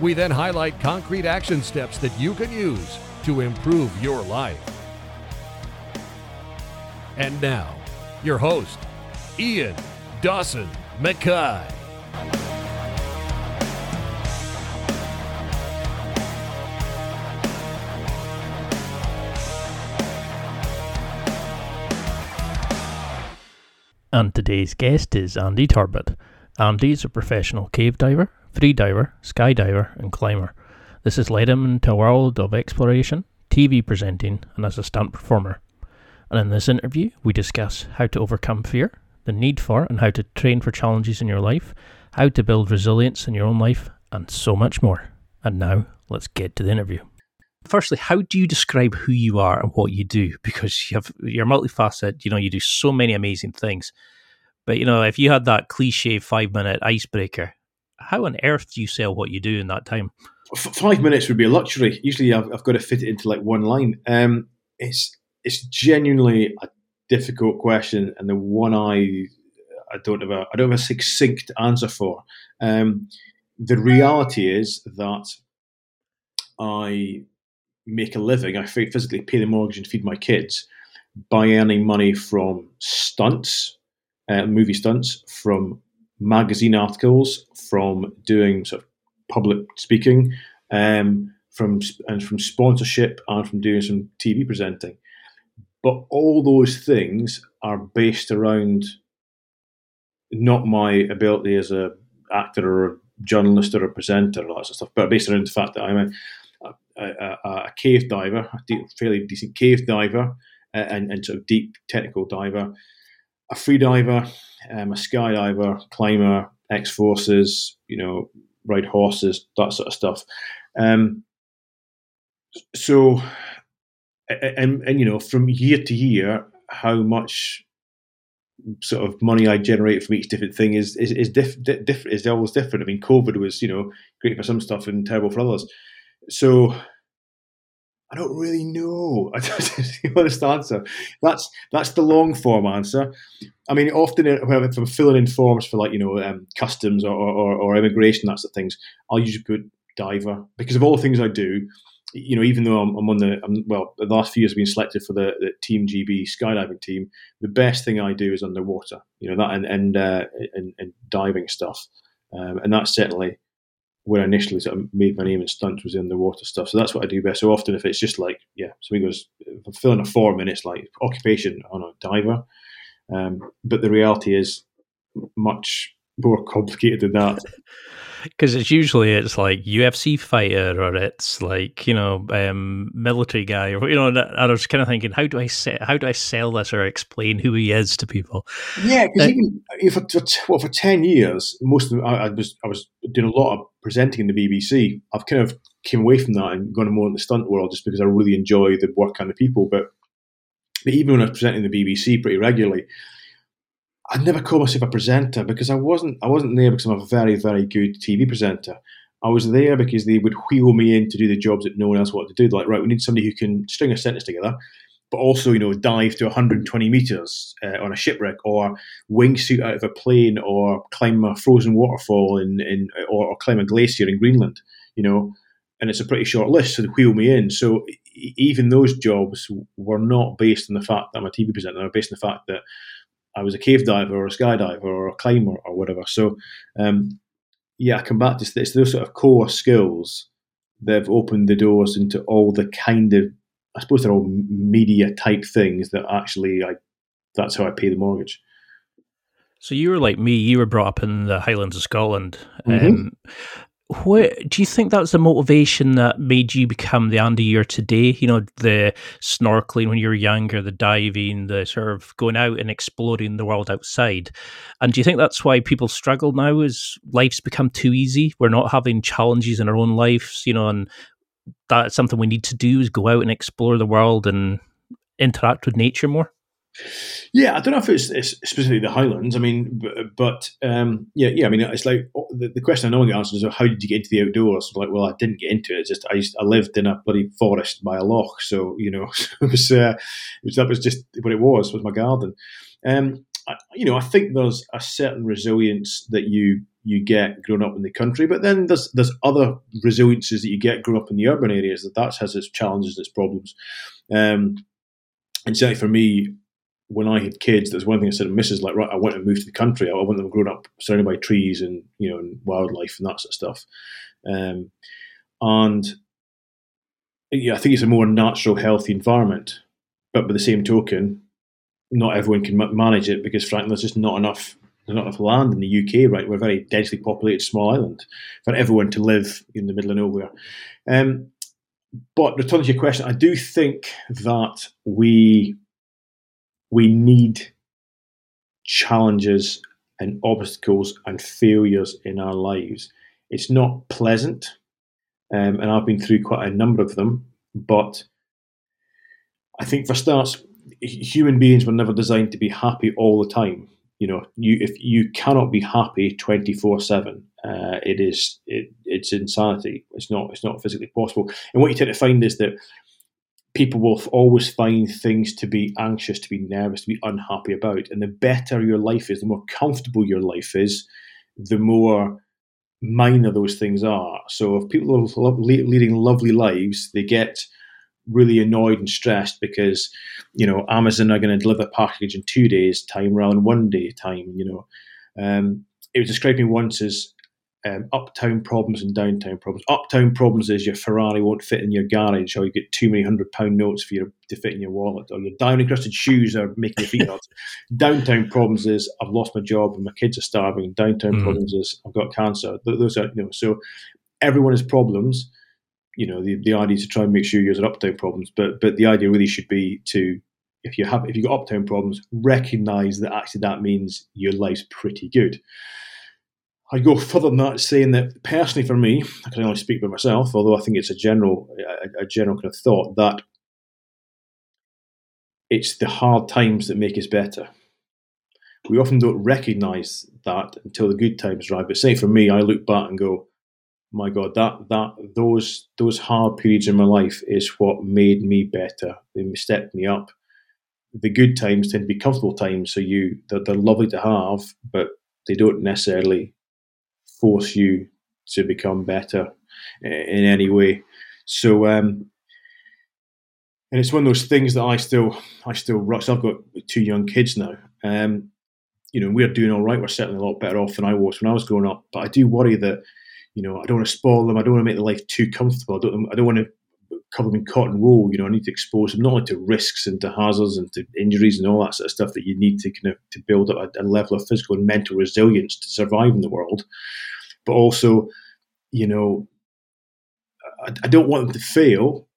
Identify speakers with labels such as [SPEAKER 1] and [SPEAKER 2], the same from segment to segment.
[SPEAKER 1] We then highlight concrete action steps that you can use to improve your life. And now, your host, Ian Dawson McKay.
[SPEAKER 2] And today's guest is Andy Torbet. Andy is a professional cave diver, free diver, skydiver, and climber. This has led him into a world of exploration, TV presenting, and as a stunt performer. And in this interview, we discuss how to overcome fear, the need for and how to train for challenges in your life, how to build resilience in your own life, and so much more. And now, let's get to the interview. Firstly, how do you describe who you are and what you do? Because you have you're multifaceted. You know, you do so many amazing things. But you know, if you had that cliche five minute icebreaker, how on earth do you sell what you do in that time?
[SPEAKER 3] Five minutes would be a luxury. Usually, I've, I've got to fit it into like one line. Um, it's it's genuinely a difficult question, and the one I I don't have a I don't have a succinct answer for. Um, the reality is that I make a living. I physically pay the mortgage and feed my kids by earning money from stunts, uh, movie stunts, from magazine articles, from doing sort of public speaking, um, from and from sponsorship, and from doing some TV presenting. But all those things are based around not my ability as a actor or a journalist or a presenter or that of stuff, but based around the fact that I'm a, a, a, a cave diver, a fairly decent cave diver, uh, and, and sort of deep technical diver, a free diver, um, a skydiver, climber, X forces, you know, ride horses, that sort of stuff. Um, so and and you know from year to year how much sort of money I generate from each different thing is is, is diff, is always different. I mean, COVID was you know great for some stuff and terrible for others. So I don't really know. I don't the answer. That's that's the long form answer. I mean, often if I'm filling in forms for like you know um, customs or, or, or immigration, that sort of things, I'll usually put diver because of all the things I do you know, even though I'm, I'm on the I'm, well, the last few years I've been selected for the, the, Team GB skydiving team. The best thing I do is underwater, you know that and and uh, and, and, diving stuff, um, and that's certainly where I initially sort of made my name in stunts was in the water stuff. So that's what I do best. So often, if it's just like yeah, somebody goes, I'm filling a form and it's like occupation on a diver, um, but the reality is much more complicated than that.
[SPEAKER 2] because it's usually it's like UFC fighter or it's like you know um, military guy or you know. And I was kind of thinking, how do I say, how do I sell this or explain who he is to people?
[SPEAKER 3] Yeah, because uh, even if for, well, for ten years, most of them, I, I, was I was doing a lot of presenting in the BBC. I've kind of came away from that and gone more in the stunt world just because I really enjoy the work and the people. But but even when I was presenting the BBC pretty regularly, I'd never call myself a presenter because I wasn't. I wasn't there because I'm a very, very good TV presenter. I was there because they would wheel me in to do the jobs that no one else wanted to do. like, right, we need somebody who can string a sentence together, but also, you know, dive to 120 meters uh, on a shipwreck, or wingsuit out of a plane, or climb a frozen waterfall in, in or, or climb a glacier in Greenland. You know, and it's a pretty short list, so they wheel me in. So even those jobs were not based on the fact that I'm a TV presenter; they were based on the fact that I was a cave diver or a skydiver or a climber or whatever. So, um, yeah, I come back to this. Those sort of core skills they've opened the doors into all the kind of, I suppose they're all media type things that actually I, that's how I pay the mortgage.
[SPEAKER 2] So you were like me. You were brought up in the Highlands of Scotland. Mm-hmm. Um, what do you think that was the motivation that made you become the Andy you're today? You know, the snorkeling when you were younger, the diving, the sort of going out and exploring the world outside. And do you think that's why people struggle now? Is life's become too easy? We're not having challenges in our own lives, you know, and that's something we need to do is go out and explore the world and interact with nature more.
[SPEAKER 3] Yeah, I don't know if it's, it's specifically the Highlands. I mean, but, but um, yeah, yeah. I mean, it's like oh, the, the question I normally answer is, "How did you get into the outdoors?" Like, well, I didn't get into it. It's just I, used, I lived in a bloody forest by a loch, so you know, it was, uh, it was that was just what it was was my garden. Um, I, you know, I think there's a certain resilience that you you get growing up in the country, but then there's there's other resiliences that you get growing up in the urban areas that that has its challenges its problems. Um, and certainly for me, when I had kids, there's one thing I said to Mrs. like, right, I want to move to the country. I want them growing up surrounded by trees and you know and wildlife and that sort of stuff. Um, and yeah, I think it's a more natural, healthy environment. But by the same token, not everyone can manage it because, frankly, there's just not enough. There's not enough land in the UK, right? We're a very densely populated small island for everyone to live in the middle of nowhere. Um, but returning to your question, I do think that we we need challenges and obstacles and failures in our lives. It's not pleasant, um, and I've been through quite a number of them. But I think for starts, human beings were never designed to be happy all the time. You know, you if you cannot be happy twenty four seven, uh, it is it, it's insanity. It's not it's not physically possible. And what you tend to find is that people will always find things to be anxious, to be nervous, to be unhappy about. And the better your life is, the more comfortable your life is, the more minor those things are. So if people are leading lovely lives, they get really annoyed and stressed because you know Amazon are going to deliver a package in two days' time rather than one day time. You know, um, it was described me once as um, uptown problems and downtown problems. Uptown problems is your Ferrari won't fit in your garage, or you get too many hundred pound notes for you to fit in your wallet, or your down encrusted shoes are making your feet hurt. downtown problems is I've lost my job and my kids are starving. Downtown mm. problems is I've got cancer. Those are you know so everyone has problems. You know the, the idea is to try and make sure yours are uptown problems, but but the idea really should be to if you have if you got uptown problems, recognize that actually that means your life's pretty good. I go further than that, saying that personally for me, I can only speak for myself, although I think it's a general, a, a general kind of thought that it's the hard times that make us better. We often don't recognise that until the good times arrive. But say for me, I look back and go, "My God, that that those those hard periods in my life is what made me better. They stepped me up. The good times tend to be comfortable times, so you they're, they're lovely to have, but they don't necessarily force you to become better in any way. So, um, and it's one of those things that I still, I still rush. I've got two young kids now. Um, you know, we're doing all right. We're certainly a lot better off than I was when I was growing up. But I do worry that, you know, I don't want to spoil them. I don't want to make their life too comfortable. I don't, I don't want to cover them in cotton wool. You know, I need to expose them not only to risks and to hazards and to injuries and all that sort of stuff that you need to kind of to build up a, a level of physical and mental resilience to survive in the world but also, you know, I, I don't want them to fail,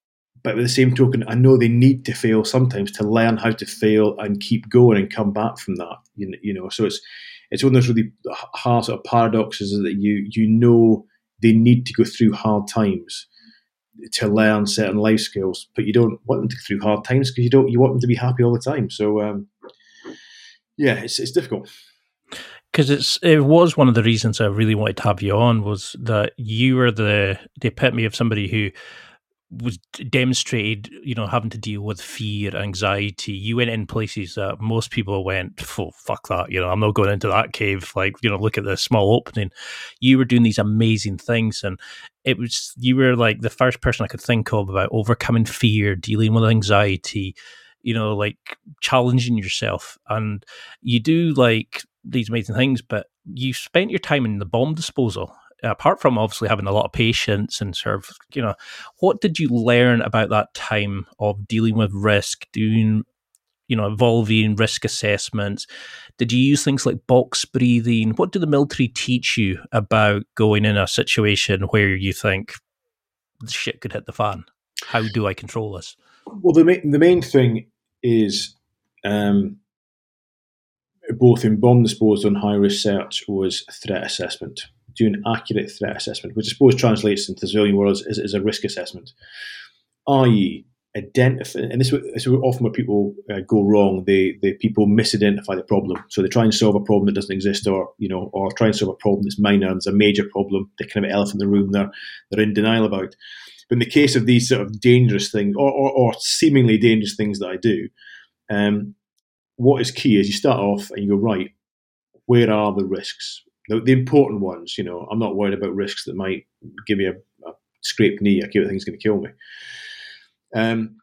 [SPEAKER 3] but with the same token, I know they need to fail sometimes to learn how to fail and keep going and come back from that. You know, so it's it's one of those really hard sort of paradoxes that you you know they need to go through hard times to learn certain life skills, but you don't want them to go through hard times because you don't you want them to be happy all the time. So um, yeah, it's it's difficult
[SPEAKER 2] because it's it was one of the reasons I really wanted to have you on was that you were the the epitome of somebody who was demonstrated, you know, having to deal with fear, anxiety. You went in places that most people went, oh, fuck that, you know, I'm not going into that cave. Like, you know, look at the small opening. You were doing these amazing things. And it was, you were like the first person I could think of about overcoming fear, dealing with anxiety, you know, like challenging yourself. And you do like these amazing things, but you spent your time in the bomb disposal. Apart from obviously having a lot of patience and sort of, you know, what did you learn about that time of dealing with risk, doing, you know, evolving risk assessments. Did you use things like box breathing? What did the military teach you about going in a situation where you think shit could hit the fan? How do I control this?
[SPEAKER 3] Well, the main, the main thing is um, both in bomb disposal and high risk search was threat assessment. Do an accurate threat assessment, which I suppose translates into civilian world as, as a risk assessment, i.e., identify, and this, is often where people uh, go wrong. They, they people misidentify the problem, so they try and solve a problem that doesn't exist, or you know, or try and solve a problem that's minor and it's a major problem. They kind of elephant in the room. They're they're in denial about. But in the case of these sort of dangerous things, or, or, or seemingly dangerous things that I do, um, what is key is you start off and you go right. Where are the risks? The, the important ones. You know, I'm not worried about risks that might give me a, a scraped knee. I care think it's going to kill me. Um,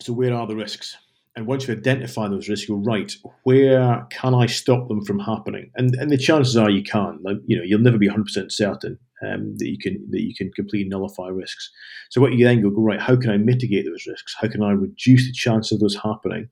[SPEAKER 3] so where are the risks? And once you identify those risks, you're right. Where can I stop them from happening? And and the chances are you can. Like, you know, you'll never be 100 percent certain um, that you can that you can completely nullify risks. So what you then go, go right. How can I mitigate those risks? How can I reduce the chance of those happening?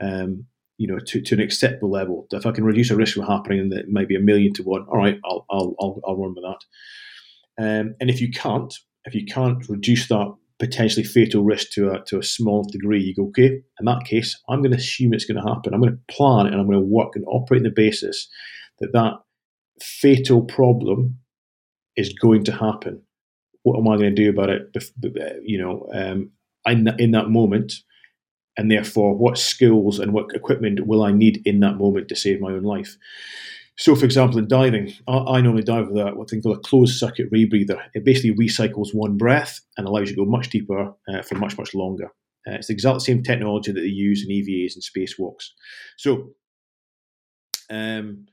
[SPEAKER 3] Um, you know, to, to an acceptable level. If I can reduce a risk from happening, that might be a million to one. All right, I'll I'll I'll, I'll run with that. Um, and if you can't, if you can't reduce that potentially fatal risk to a, to a small degree, you go, okay, in that case, I'm going to assume it's going to happen. I'm going to plan and I'm going to work and operate on the basis that that fatal problem is going to happen. What am I going to do about it? You know, um, in, that, in that moment, and therefore, what skills and what equipment will I need in that moment to save my own life? So, for example, in diving, I, I normally dive with a, what they call a closed circuit rebreather. It basically recycles one breath and allows you to go much deeper uh, for much, much longer. Uh, it's the exact same technology that they use in EVAs and spacewalks. So, um,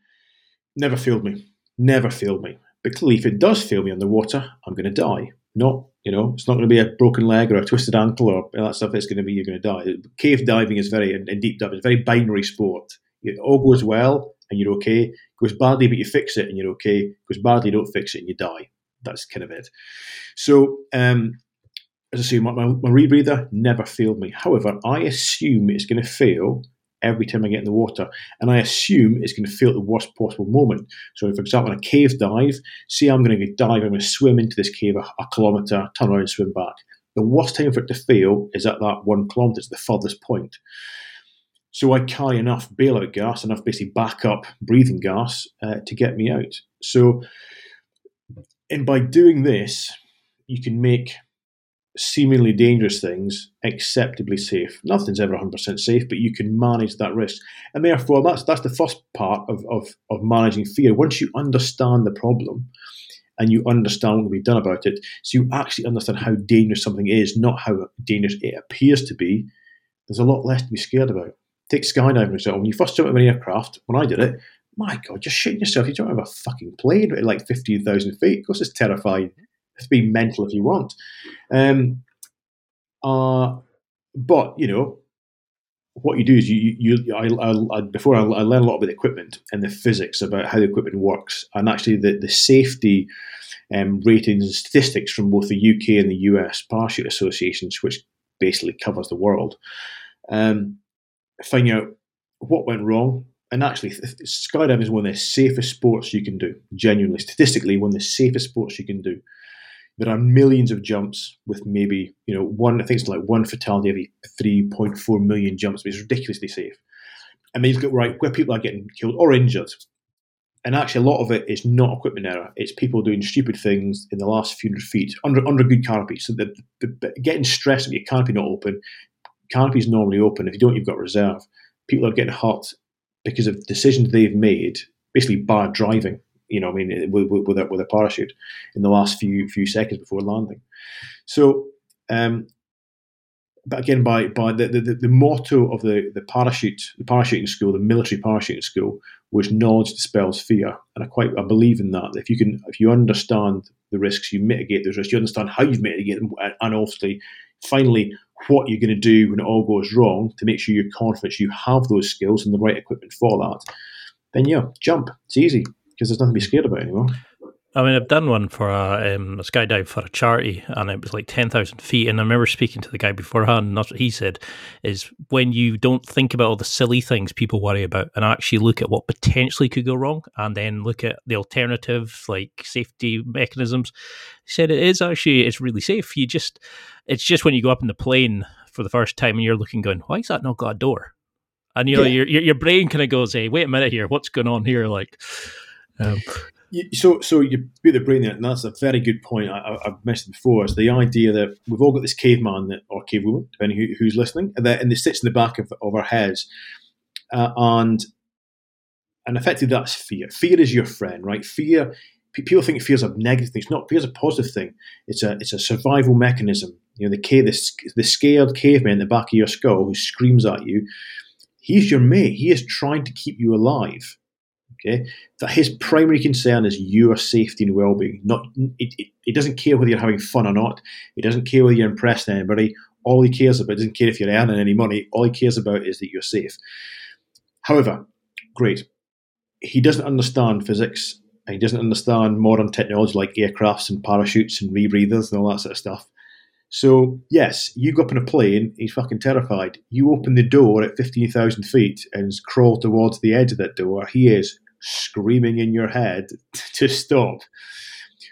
[SPEAKER 3] never failed me. Never failed me. But clearly, if it does fail me underwater, I'm going to die. Not, you know, it's not going to be a broken leg or a twisted ankle or that stuff. It's going to be you're going to die. Cave diving is very, and deep diving is very binary sport. It all goes well and you're okay. Goes badly, but you fix it and you're okay. Goes badly, you don't fix it and you die. That's kind of it. So, um, as I say, my, my, my rebreather never failed me. However, I assume it's going to fail every time I get in the water. And I assume it's going to fail at the worst possible moment. So, for example, in a cave dive, say I'm going to dive, I'm going to swim into this cave a, a kilometre, turn around and swim back. The worst time for it to fail is at that one kilometre, it's the furthest point. So I carry enough bailout gas, enough basically backup breathing gas uh, to get me out. So, and by doing this, you can make seemingly dangerous things acceptably safe. Nothing's ever 100% safe, but you can manage that risk. And therefore, that's that's the first part of, of, of managing fear. Once you understand the problem and you understand what can be done about it, so you actually understand how dangerous something is, not how dangerous it appears to be, there's a lot less to be scared about. Take skydiving yourself. When you first jump out of an aircraft, when I did it, my God, just shitting yourself. You jump out of a fucking plane at like 15,000 feet. Of course, it's terrifying. It's be mental if you want. Um, uh, but, you know, what you do is you, you, I, I, I, before I, I learn a lot about the equipment and the physics about how the equipment works and actually the, the safety um, ratings and statistics from both the UK and the US parachute associations, which basically covers the world. Um, finding out what went wrong. And actually, skydiving is one of the safest sports you can do. Genuinely, statistically, one of the safest sports you can do. There are millions of jumps with maybe you know one. I think it's like one fatality every three point four million jumps. But it's ridiculously safe. And then you look right where people are getting killed or injured. And actually, a lot of it is not equipment error. It's people doing stupid things in the last few hundred feet under under good canopy. So the, the, getting stressed if your canopy not open, canopy is normally open. If you don't, you've got reserve. People are getting hurt because of decisions they've made, basically bad driving. You know, I mean, with, with, a, with a parachute in the last few few seconds before landing. So, um, but again, by by the, the, the motto of the the parachute the parachuting school, the military parachuting school, was knowledge dispels fear, and I quite I believe in that. If you can, if you understand the risks, you mitigate those risks. You understand how you've mitigated them, and obviously, finally, what you're going to do when it all goes wrong to make sure you're confident you have those skills and the right equipment for that, then yeah, jump. It's easy because there's nothing to be scared about anymore.
[SPEAKER 2] I mean, I've done one for a, um, a skydive for a charity, and it was like ten thousand feet. And I remember speaking to the guy beforehand, and that's what he said: is when you don't think about all the silly things people worry about, and actually look at what potentially could go wrong, and then look at the alternative, like safety mechanisms. He said it is actually it's really safe. You just it's just when you go up in the plane for the first time and you're looking, going, why is that not got a door? And you know, yeah. your, your your brain kind of goes, hey, wait a minute here, what's going on here? Like. Um,
[SPEAKER 3] so, so you beat the brain there, and that's a very good point. I, have mentioned before is the idea that we've all got this caveman that, or cavewoman, depending who, who's listening, and, that, and it sits in the back of, of our heads, uh, and and effectively that's fear. Fear is your friend, right? Fear. People think fear is a negative thing. It's not. Fear is a positive thing. It's a it's a survival mechanism. You know, the cave, the, the scared caveman in the back of your skull who screams at you. He's your mate. He is trying to keep you alive Okay, that his primary concern is your safety and well-being. Not it, it, it, doesn't care whether you're having fun or not. He doesn't care whether you're impressing anybody. All he cares about doesn't care if you're earning any money. All he cares about is that you're safe. However, great, he doesn't understand physics. He doesn't understand modern technology like aircrafts and parachutes and rebreathers and all that sort of stuff. So, yes, you go up in a plane, he's fucking terrified. You open the door at 15,000 feet and crawl towards the edge of that door. He is screaming in your head to stop.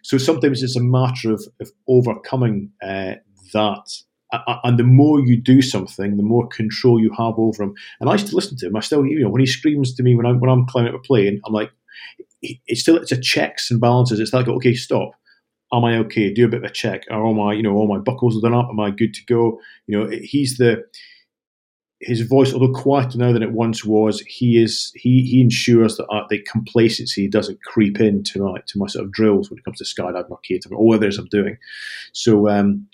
[SPEAKER 3] So sometimes it's a matter of, of overcoming uh, that. And the more you do something, the more control you have over him. And I used to listen to him. I still, you know, when he screams to me when I'm when I'm climbing up a plane, I'm like, it's still it's a checks and balances. It's like, okay, stop. Am I okay? Do a bit of a check. Are all my, you know, all my buckles are done up? Am I good to go? You know, he's the his voice, although quieter now than it once was, he is he he ensures that uh, the complacency doesn't creep into my to my sort of drills when it comes to skydiving or catering or whatever it is I'm doing. So um,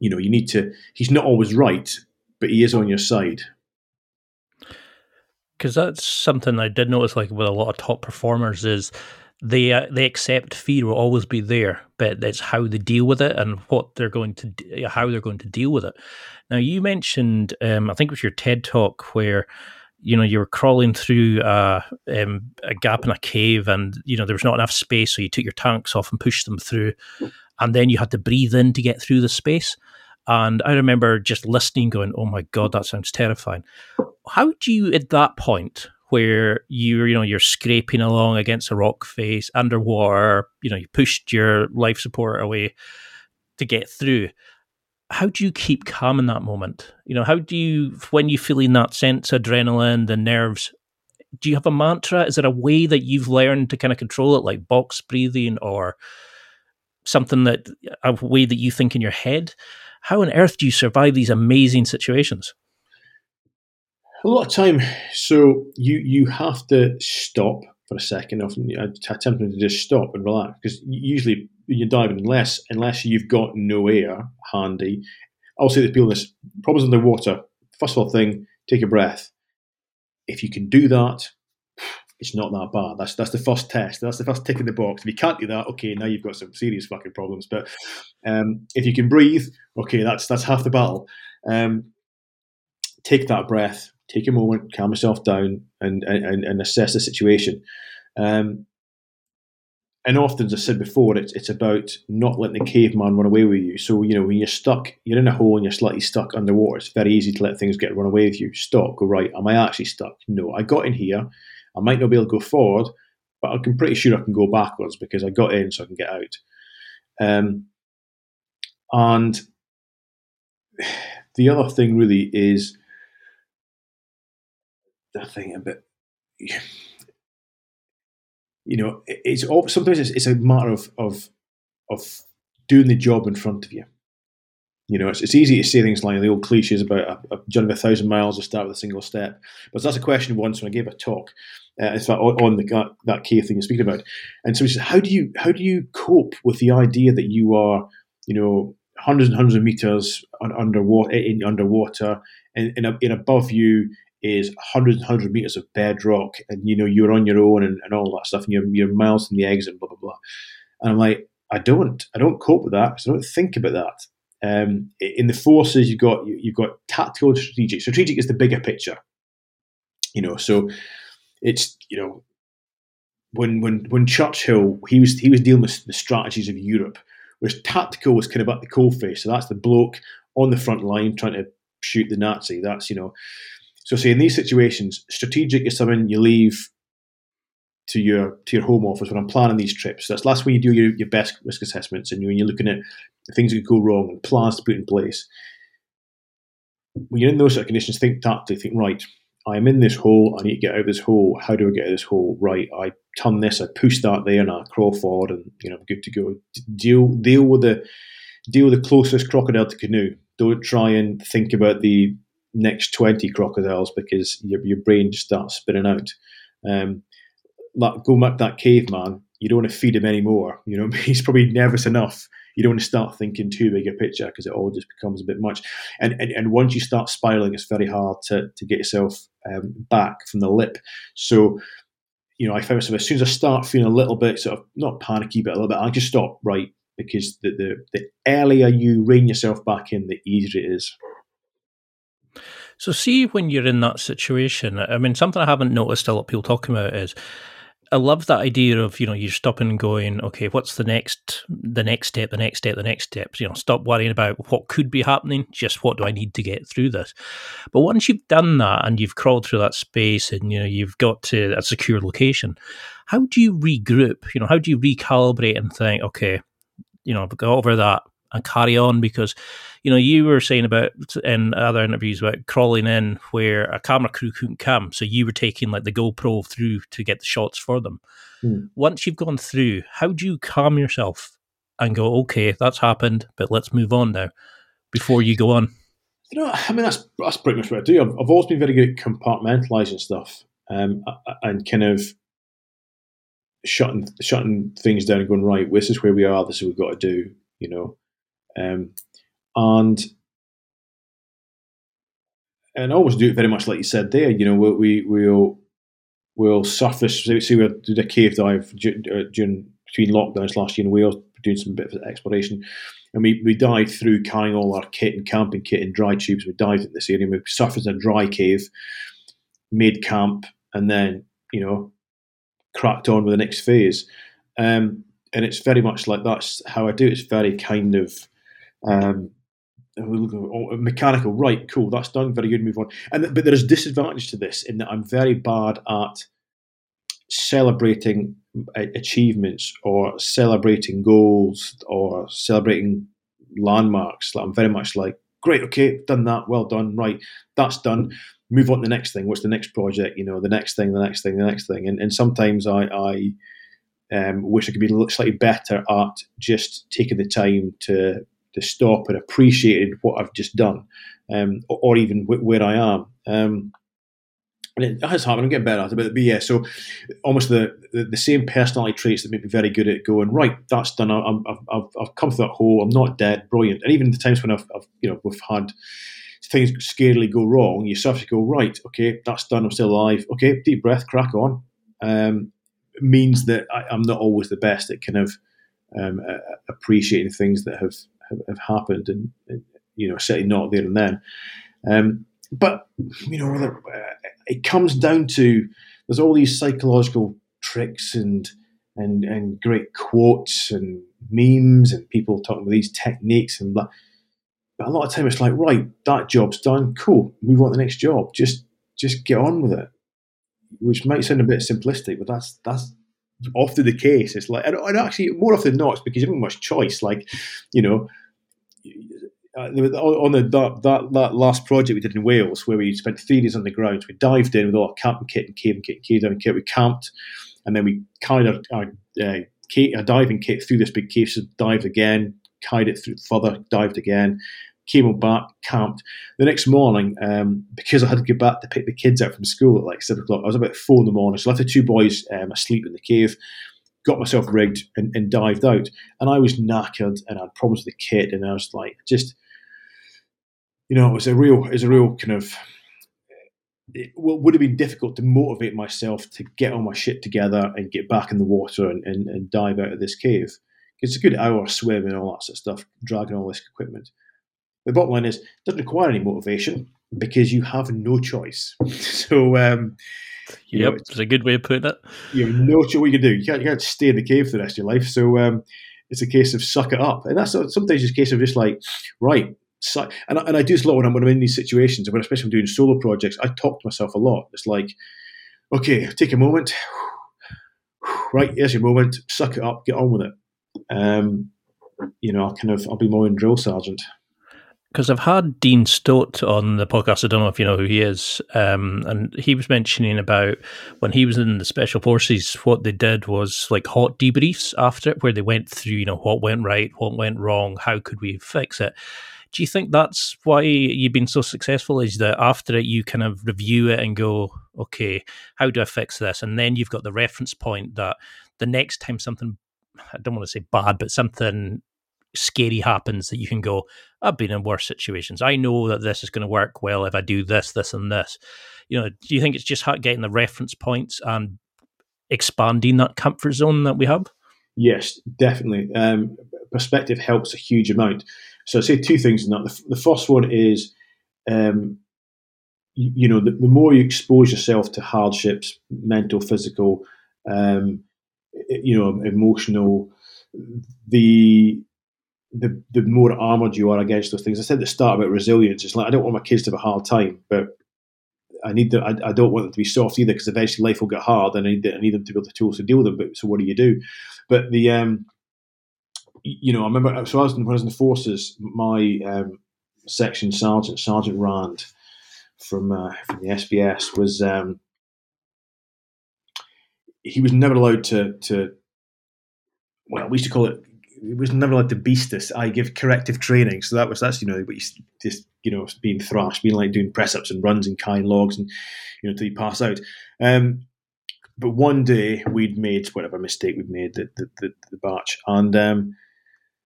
[SPEAKER 3] you know, you need to. He's not always right, but he is on your side.
[SPEAKER 2] Because that's something I did notice, like with a lot of top performers, is they uh, they accept fear will always be there, but it's how they deal with it and what they're going to how they're going to deal with it. Now, you mentioned, um, I think it was your TED talk where you know you were crawling through a, um, a gap in a cave, and you know there was not enough space, so you took your tanks off and pushed them through, and then you had to breathe in to get through the space. And I remember just listening, going, "Oh my god, that sounds terrifying." How do you, at that point, where you you know you're scraping along against a rock face underwater, you know you pushed your life support away to get through how do you keep calm in that moment? You know, how do you, when you feel in that sense, adrenaline, the nerves, do you have a mantra? Is there a way that you've learned to kind of control it, like box breathing or something that, a way that you think in your head? How on earth do you survive these amazing situations?
[SPEAKER 3] A lot of time. So you you have to stop for a second. Often I attempt to just stop and relax because usually you're diving unless unless you've got no air handy. I'll say to people this problems underwater. First of all, thing take a breath. If you can do that, it's not that bad. That's that's the first test. That's the first tick in the box. If you can't do that, okay, now you've got some serious fucking problems. But um, if you can breathe, okay, that's that's half the battle. Um, take that breath. Take a moment, calm yourself down, and and, and assess the situation. Um, and often, as I said before, it's it's about not letting the caveman run away with you. So you know when you're stuck, you're in a hole and you're slightly stuck underwater. It's very easy to let things get run away with you. Stop. Go right. Am I actually stuck? No. I got in here. I might not be able to go forward, but I'm pretty sure I can go backwards because I got in, so I can get out. Um, and the other thing really is the thing a bit you know, it's all. sometimes it's, it's a matter of of of doing the job in front of you. You know, it's, it's easy to say things like the old cliches about a, a journey of a thousand miles to start with a single step. But that's a question once when I gave a talk, uh, on, the, that, that key thing you're speaking about. And so he said, how do you how do you cope with the idea that you are, you know, hundreds and hundreds of meters underwater, in underwater, and, and, and above you is hundreds and hundreds of meters of bedrock, and you know you're on your own and, and all that stuff, and you're you're miles from the exit, and blah blah blah. And I'm like, I don't, I don't cope with that because I don't think about that. Um, in the forces, you've got you've got tactical strategic. Strategic is the bigger picture, you know. So it's you know when when when Churchill he was he was dealing with the strategies of Europe, whereas tactical was kind of at the coalface. So that's the bloke on the front line trying to shoot the Nazi. That's you know. So say in these situations, strategic is something you leave to your to your home office when I'm planning these trips. That's last when you do your, your best risk assessments and you, when you're looking at things that could go wrong and plans to put in place. When you're in those sort of conditions, think tactically, think right. I'm in this hole. I need to get out of this hole. How do I get out of this hole? Right, I turn this. I push that there, and I crawl forward, and you know, I'm good to go. Deal deal with the deal with the closest crocodile to canoe. Don't try and think about the next twenty crocodiles because your your brain just starts spinning out. Um, like, go back that caveman. You don't want to feed him anymore. You know, he's probably nervous enough you don't want to start thinking too big a picture because it all just becomes a bit much. And, and, and once you start spiraling, it's very hard to, to get yourself um, back from the lip. So, you know, I found myself as soon as I start feeling a little bit sort of not panicky, but a little bit, I just stop right because the, the, the earlier you rein yourself back in, the easier it is.
[SPEAKER 2] So, see, when you're in that situation, I mean, something I haven't noticed a lot of people talking about is I love that idea of you know you're stopping and going, okay, what's the next, the next step, the next step, the next step. You know, stop worrying about what could be happening. Just what do I need to get through this? But once you've done that and you've crawled through that space and you know you've got to a secure location, how do you regroup? You know, how do you recalibrate and think, okay, you know, I've got over that and carry on because you know you were saying about in other interviews about crawling in where a camera crew couldn't come so you were taking like the GoPro through to get the shots for them. Hmm. once you've gone through how do you calm yourself and go okay that's happened but let's move on now before you go on?
[SPEAKER 3] You know I mean that's that's pretty much what I do. I've, I've always been very good at compartmentalizing stuff um, and kind of shutting shutting things down and going right this is where we are this is what we've got to do you know um, and and always do it very much like you said there. You know, we, we will we'll surface. See, we did a cave dive uh, during between lockdowns last year in Wales, doing some bit of exploration, and we, we dived through carrying all our kit and camping kit and dry tubes. We dived in this area. We surfaced a dry cave, made camp, and then you know cracked on with the next phase. Um, and it's very much like that's how I do. It. It's very kind of um, oh, mechanical. Right, cool, that's done. Very good. Move on. And but there is disadvantage to this in that I'm very bad at celebrating achievements or celebrating goals or celebrating landmarks. I'm very much like, great, okay, done that, well done, right, that's done. Move on to the next thing. What's the next project? You know, the next thing, the next thing, the next thing. And, and sometimes I, I um, wish I could be slightly better at just taking the time to to stop and appreciate what I've just done, um, or, or, even w- where I am. Um, and it has happened. I'm getting better at it, but, yeah. So almost the, the, the same personality traits that make me very good at going right. That's done. I'm, I've, I've come through that hole. I'm not dead. Brilliant. And even the times when I've, I've you know we've had things scarily go wrong, you start to go right. Okay, that's done. I'm still alive. Okay, deep breath, crack on. Um, means that I, am not always the best at kind of um, uh, appreciating things that have have, have happened, and, and, you know, certainly not there and then. Um, but you know, uh, it comes down to there's all these psychological tricks and and and great quotes and memes and people talking about these techniques and blah. But a lot of time it's like, right, that job's done, cool, move on to the next job. Just just get on with it. Which might sound a bit simplistic, but that's that's often the case. It's like, and actually, more often than not, it's because you haven't much choice. Like, you know, on the that, that, that last project we did in Wales, where we spent three days on the ground, we dived in with all our camping kit and cave and kit, cave down kit. We camped, and then we carried our, our, uh, our diving kit through this big cave. So dived again, carried it through further, dived again, came back, camped. The next morning, um, because I had to get back to pick the kids out from school at like seven o'clock, I was about four in the morning. So I left the two boys um, asleep in the cave got myself rigged and, and, dived out. And I was knackered and I had problems with the kit. And I was like, just, you know, it was a real, it was a real kind of, it would have been difficult to motivate myself to get all my shit together and get back in the water and, and, and dive out of this cave. It's a good hour swim and all that sort of stuff, dragging all this equipment. The bottom line is, it doesn't require any motivation. Because you have no choice. so, um,
[SPEAKER 2] you yep, know, it's, it's, a good way of putting it.
[SPEAKER 3] You have no choice what you can do. You can't, you can't stay in the cave for the rest of your life. So, um, it's a case of suck it up, and that's sometimes it's a case of just like right. Suck. And, I, and I do this a lot when I'm, when I'm in these situations, when especially when I'm doing solo projects. I talk to myself a lot. It's like, okay, take a moment. Right, here's your moment. Suck it up. Get on with it. Um, you know, I'll kind of I'll be more in drill sergeant
[SPEAKER 2] because I've had Dean Stott on the podcast. I don't know if you know who he is, um, and he was mentioning about when he was in the special forces. What they did was like hot debriefs after it, where they went through, you know, what went right, what went wrong, how could we fix it. Do you think that's why you've been so successful? Is that after it, you kind of review it and go, okay, how do I fix this? And then you've got the reference point that the next time something, I don't want to say bad, but something scary happens that you can go, I've been in worse situations. I know that this is going to work well if I do this, this, and this. You know, do you think it's just getting the reference points and expanding that comfort zone that we have?
[SPEAKER 3] Yes, definitely. Um, perspective helps a huge amount. So I say two things in that. The, the first one is, um, you, you, know, the, the, more you expose yourself to hardships, mental, physical, um, you know, emotional, the the the more armored you are against those things. I said at the start about resilience. It's like I don't want my kids to have a hard time, but I need them. I, I don't want them to be soft either because eventually life will get hard, and I need, I need them to be able the tools to deal with them. But so what do you do? But the um, you know, I remember so I was when I was in the forces. My um, section sergeant, Sergeant Rand from uh, from the SBS, was um, he was never allowed to to well, we used to call it it was never like to beast us. I give corrective training, so that was that's you know, but just you know, being thrashed, being like doing press ups and runs and kind logs, and you know, until you pass out. Um, but one day we'd made whatever mistake we'd made the the, the, the batch, and um,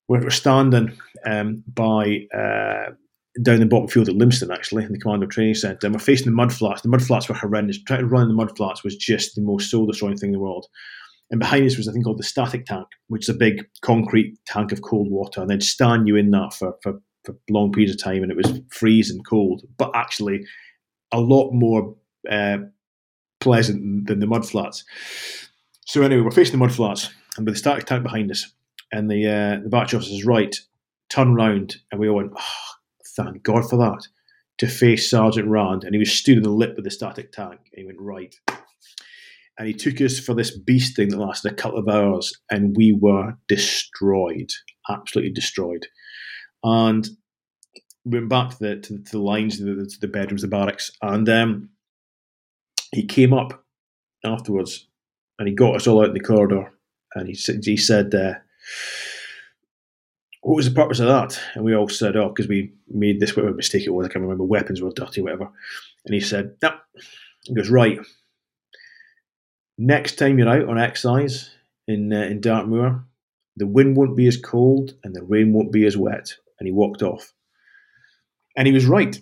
[SPEAKER 3] we were standing um, by uh, down the bottom field at Lympstone, actually, in the Commando Training Centre, and we're facing the mud flats. The mud flats were horrendous. Trying to run in the mud flats was just the most soul destroying thing in the world. And behind us was a thing called the static tank, which is a big concrete tank of cold water, and they'd stand you in that for, for, for long periods of time, and it was freezing cold, but actually a lot more uh, pleasant than the mud flats. So anyway, we're facing the mud flats, and with the static tank behind us, and the uh, the batch officer's right, turn round, and we all went, oh, thank God for that, to face Sergeant Rand, and he was stood in the lip of the static tank, and he went, right, and he took us for this beast thing that lasted a couple of hours, and we were destroyed, absolutely destroyed. And we went back to the, to, the lines, the, the, bedrooms, the barracks, and um, he came up afterwards, and he got us all out in the corridor, and he said, he said, uh, "What was the purpose of that?" And we all said, "Oh, because we made this whatever mistake it was. I can't remember. Weapons were dirty, whatever." And he said, "No." He goes, "Right." Next time you're out on exercise in uh, in Dartmoor, the wind won't be as cold and the rain won't be as wet. And he walked off. And he was right.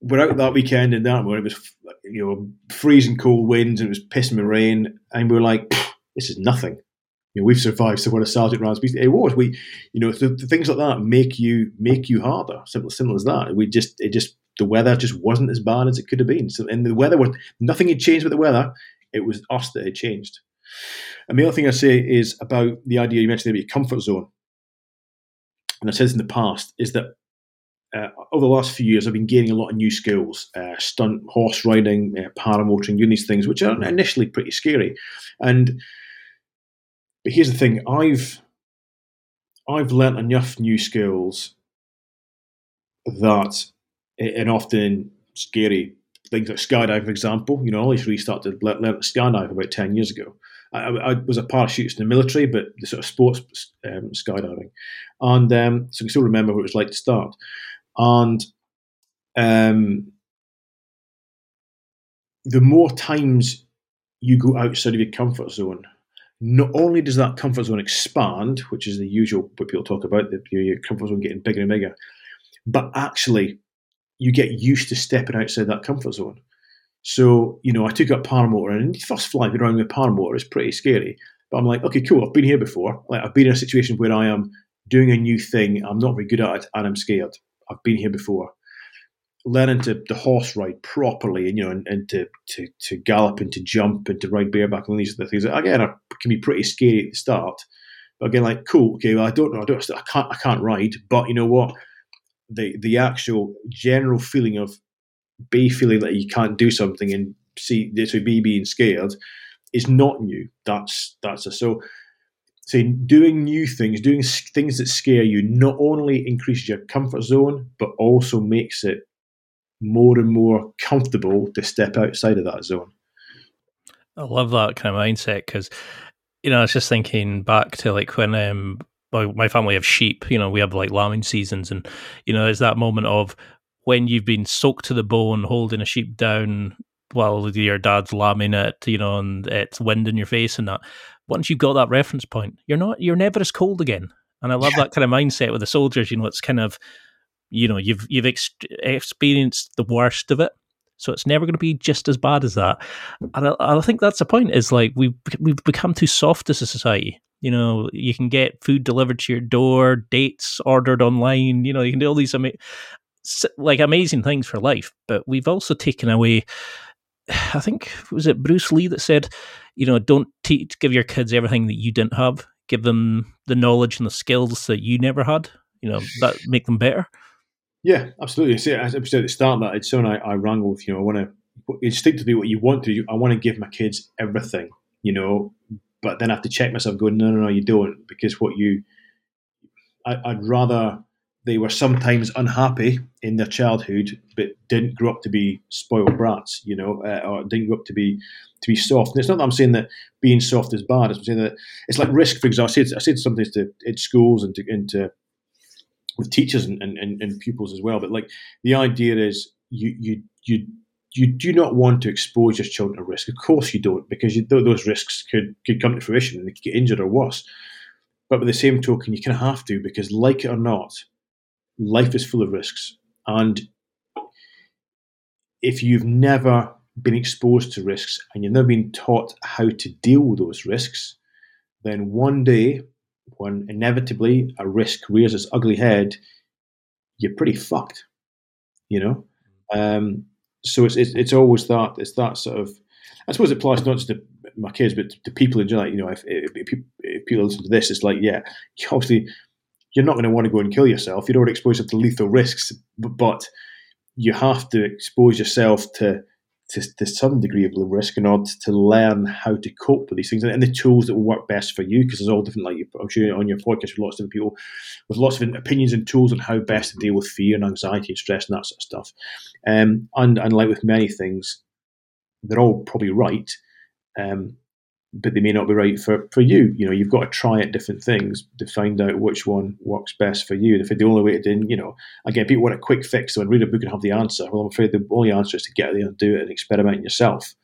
[SPEAKER 3] We're out that weekend in Dartmoor. It was you know freezing cold winds. And it was pissing rain, and we were like, "This is nothing." You know, we've survived. So what a sergeant rounds it was. We, you know, things like that make you make you harder. Simple, simple as that. We just it just the weather just wasn't as bad as it could have been. So, and the weather was nothing had changed with the weather. It was us that had changed. And the other thing I say is about the idea you mentioned about your comfort zone. And I've said in the past, is that uh, over the last few years, I've been gaining a lot of new skills: uh, stunt horse riding, uh, paramotoring, doing these things, which are initially pretty scary. And but here's the thing: I've I've learnt enough new skills that, and often scary things like skydiving, for example. You know, I only really started to about 10 years ago. I, I, was a parachutist in the military, but the sort of sports um, skydiving. And um, so I can still remember what it was like to start. And um, the more times you go outside of your comfort zone, not only does that comfort zone expand, which is the usual what people talk about, the, your comfort zone getting bigger and bigger, but actually you get used to stepping outside that comfort zone. So, you know, I took up paramotor and first flying around with paramotor is pretty scary. But I'm like, okay, cool, I've been here before. Like I've been in a situation where I am doing a new thing, I'm not very good at it, and I'm scared. I've been here before. learning to the horse ride properly, and you know, and, and to, to to gallop and to jump and to ride bareback and these are the things that again are, can be pretty scary at the start. But again, like cool, okay, well, I don't know, I don't, I can't, I can't ride, but you know what? The the actual general feeling of B feeling that you can't do something and see so B being scared is not new. That's that's a so saying doing new things, doing things that scare you, not only increases your comfort zone, but also makes it more and more comfortable to step outside of that zone.
[SPEAKER 2] I love that kind of mindset because, you know, I was just thinking back to like when um, my family have sheep, you know, we have like lambing seasons, and, you know, there's that moment of when you've been soaked to the bone holding a sheep down while your dad's lambing it, you know, and it's wind in your face and that once you've got that reference point, you're not you're never as cold again. And I love yeah. that kind of mindset with the soldiers. You know, it's kind of you know you've you've ex- experienced the worst of it, so it's never going to be just as bad as that. And I, I think that's the point. Is like we've we've become too soft as a society. You know, you can get food delivered to your door, dates ordered online. You know, you can do all these ama- like amazing things for life, but we've also taken away. I think was it Bruce Lee that said you know, don't teach, give your kids everything that you didn't have. Give them the knowledge and the skills that you never had. You know, that make them better.
[SPEAKER 3] Yeah, absolutely. See, as I said at the start, that it's something I, I wrangle with. You know, I want to instinctively what you want to. do. I want to give my kids everything. You know, but then I have to check myself, going, no, no, no, you don't, because what you, I, I'd rather they were sometimes unhappy in their childhood, but didn't grow up to be spoiled brats, you know, uh, or didn't grow up to be to be soft. And it's not that I'm saying that being soft is bad. I'm saying that it's like risk. For example, I said I said something to in schools and to, into with teachers and, and, and pupils as well. But like the idea is you you you you do not want to expose your children to risk. Of course you don't, because you, those risks could could come to fruition and they could get injured or worse. But by the same token, you kind of have to because, like it or not, life is full of risks. And if you've never been exposed to risks and you've never been taught how to deal with those risks, then one day, when inevitably a risk rears its ugly head, you're pretty fucked. You know, um, so it's, it's, it's always that it's that sort of. I suppose it applies not just to my kids, but to people in general. You know, if, if, if people listen to this, it's like, yeah, obviously you're not going to want to go and kill yourself. You don't want to expose yourself to lethal risks, but you have to expose yourself to, to, to some degree of risk in order to learn how to cope with these things and the tools that will work best for you. Because there's all different, like I'm sure on your podcast with lots of people with lots of opinions and tools on how best to deal with fear and anxiety and stress and that sort of stuff. Um, and and like with many things, they're all probably right. Um, but they may not be right for, for you. You know, you've got to try at different things to find out which one works best for you. And if the only way to do, you know, again, people want a quick fix so and read a book and have the answer. Well, I'm afraid the only answer is to get there and do it and experiment yourself.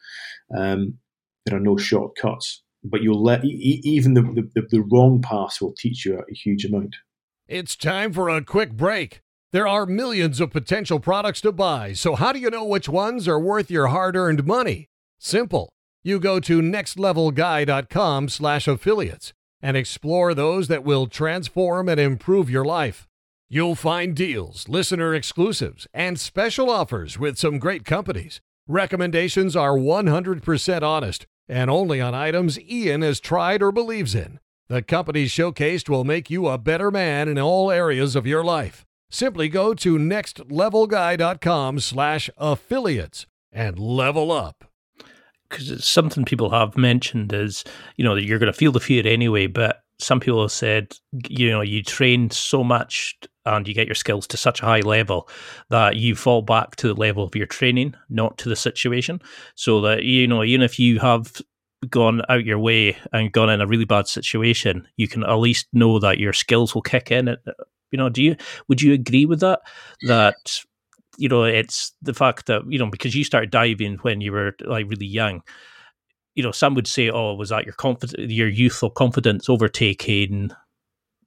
[SPEAKER 3] Um, there are no shortcuts, but you'll let even the, the, the wrong path will teach you a huge amount.
[SPEAKER 1] It's time for a quick break. There are millions of potential products to buy, so how do you know which ones are worth your hard-earned money? Simple you go to nextlevelguy.com slash affiliates and explore those that will transform and improve your life. You'll find deals, listener exclusives, and special offers with some great companies. Recommendations are 100% honest and only on items Ian has tried or believes in. The companies showcased will make you a better man in all areas of your life. Simply go to nextlevelguy.com slash affiliates and level up
[SPEAKER 2] because it's something people have mentioned is you know that you're going to feel the fear anyway but some people have said you know you train so much and you get your skills to such a high level that you fall back to the level of your training not to the situation. So that you know even if you have gone out your way and gone in a really bad situation you can at least know that your skills will kick in. Uh, you know do you would you agree with that? That you know, it's the fact that, you know, because you started diving when you were like really young, you know, some would say, oh, was that your confidence, your youthful confidence overtaking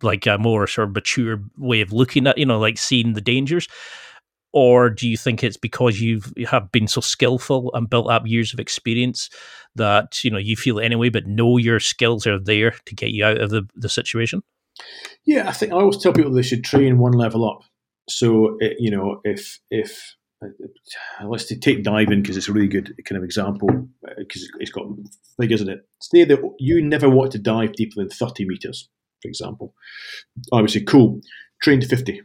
[SPEAKER 2] like a more sort of mature way of looking at, you know, like seeing the dangers? Or do you think it's because you've you have been so skillful and built up years of experience that, you know, you feel it anyway, but know your skills are there to get you out of the, the situation?
[SPEAKER 3] Yeah, I think I always tell people they should train one level up so it, you know, if if uh, let's take diving because it's a really good kind of example because uh, it's got figures in it. Say that you never want to dive deeper than 30 meters, for example. I would say, cool, train to 50.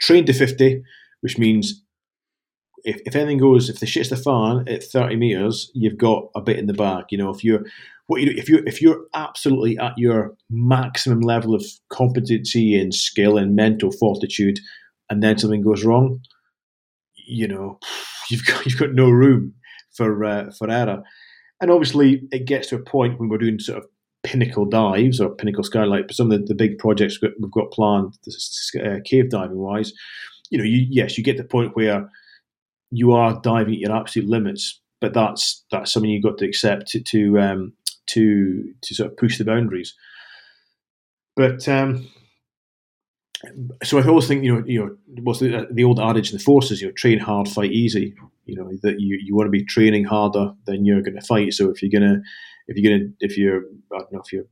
[SPEAKER 3] Train to 50, which means if, if anything goes, if the shit's the fan at 30 meters, you've got a bit in the bag. You know, if you're what you if you if you're absolutely at your maximum level of competency and skill and mental fortitude, and then something goes wrong, you know, you've got you've got no room for uh, for error. And obviously, it gets to a point when we're doing sort of pinnacle dives or pinnacle skylight. But some of the, the big projects we've got planned, uh, cave diving wise, you know, you, yes, you get to the point where you are diving at your absolute limits, but that's that's something you've got to accept to to um, to, to sort of push the boundaries. But um, so I always think you know you know what's the, the old adage in the forces you know train hard, fight easy. You know that you, you want to be training harder than you're going to fight. So if you're gonna if you're gonna if you're I don't know if you're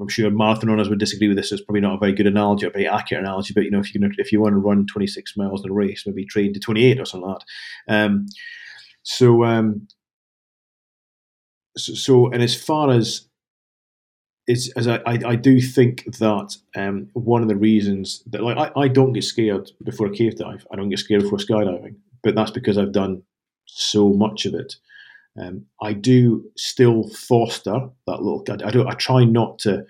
[SPEAKER 3] I'm sure marathon runners would disagree with this. It's probably not a very good analogy, a very accurate analogy. But you know, if you if you want to run 26 miles in a race, maybe train to 28 or something like that. Um, so, um, so, so, and as far as it's as I, I, I do think that um, one of the reasons that like I, I don't get scared before a cave dive. I don't get scared before skydiving, but that's because I've done so much of it. Um, I do still foster that little. I, I do. I try not to,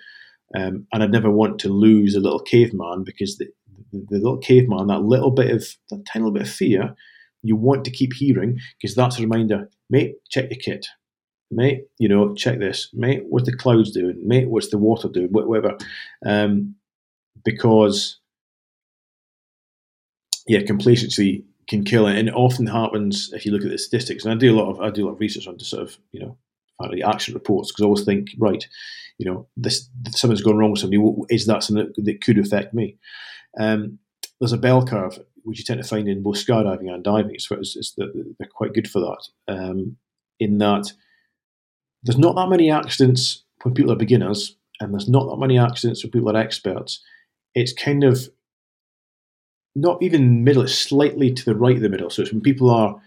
[SPEAKER 3] um, and I never want to lose a little caveman because the, the, the little caveman, that little bit of that tiny little bit of fear, you want to keep hearing because that's a reminder. Mate, check your kit. Mate, you know, check this. Mate, what's the clouds doing? Mate, what's the water doing? Whatever. Um, because yeah, complacency can kill it, and it often happens if you look at the statistics. And I do a lot of I do a lot of research on to sort of you know action reports because I always think right, you know, this something's gone wrong with somebody. Is that something that, could affect me? Um, there's a bell curve which you tend to find in both skydiving and diving. It's, it's, they're quite good for that. Um, in that there's not that many accidents when people are beginners, and there's not that many accidents when people are experts. It's kind of not even middle, it's slightly to the right of the middle. So it's when people are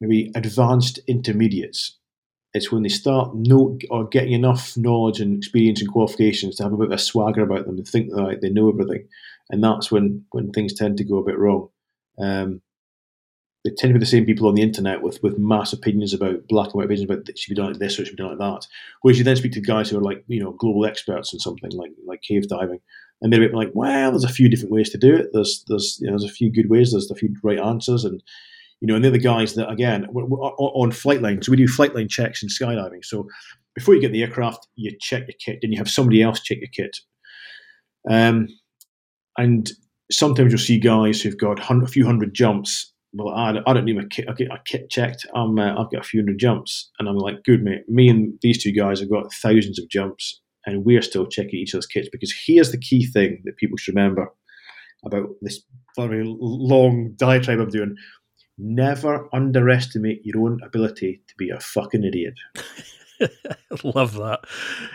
[SPEAKER 3] maybe advanced intermediates. It's when they start know or getting enough knowledge and experience and qualifications to have a bit of a swagger about them and think that they know everything, and that's when when things tend to go a bit wrong. Um, they tend to be the same people on the internet with with mass opinions about black and white opinions about it should be done like this or it should be done like that. Whereas you then speak to guys who are like you know global experts in something like like cave diving, and they're like, well, there's a few different ways to do it. There's there's you know, there's a few good ways. There's a few right answers, and you know, and they're the guys that again on flight line. So we do flight line checks in skydiving. So before you get the aircraft, you check your kit, then you have somebody else check your kit. Um, and sometimes you'll see guys who've got a few hundred jumps. Well, I, I don't need my kit. I get kit checked. I'm, uh, I've got a few hundred jumps, and I'm like, good mate. Me and these two guys have got thousands of jumps, and we're still checking each other's kits because here's the key thing that people should remember about this very long diatribe I'm doing. Never underestimate your own ability to be a fucking idiot.
[SPEAKER 2] I love that.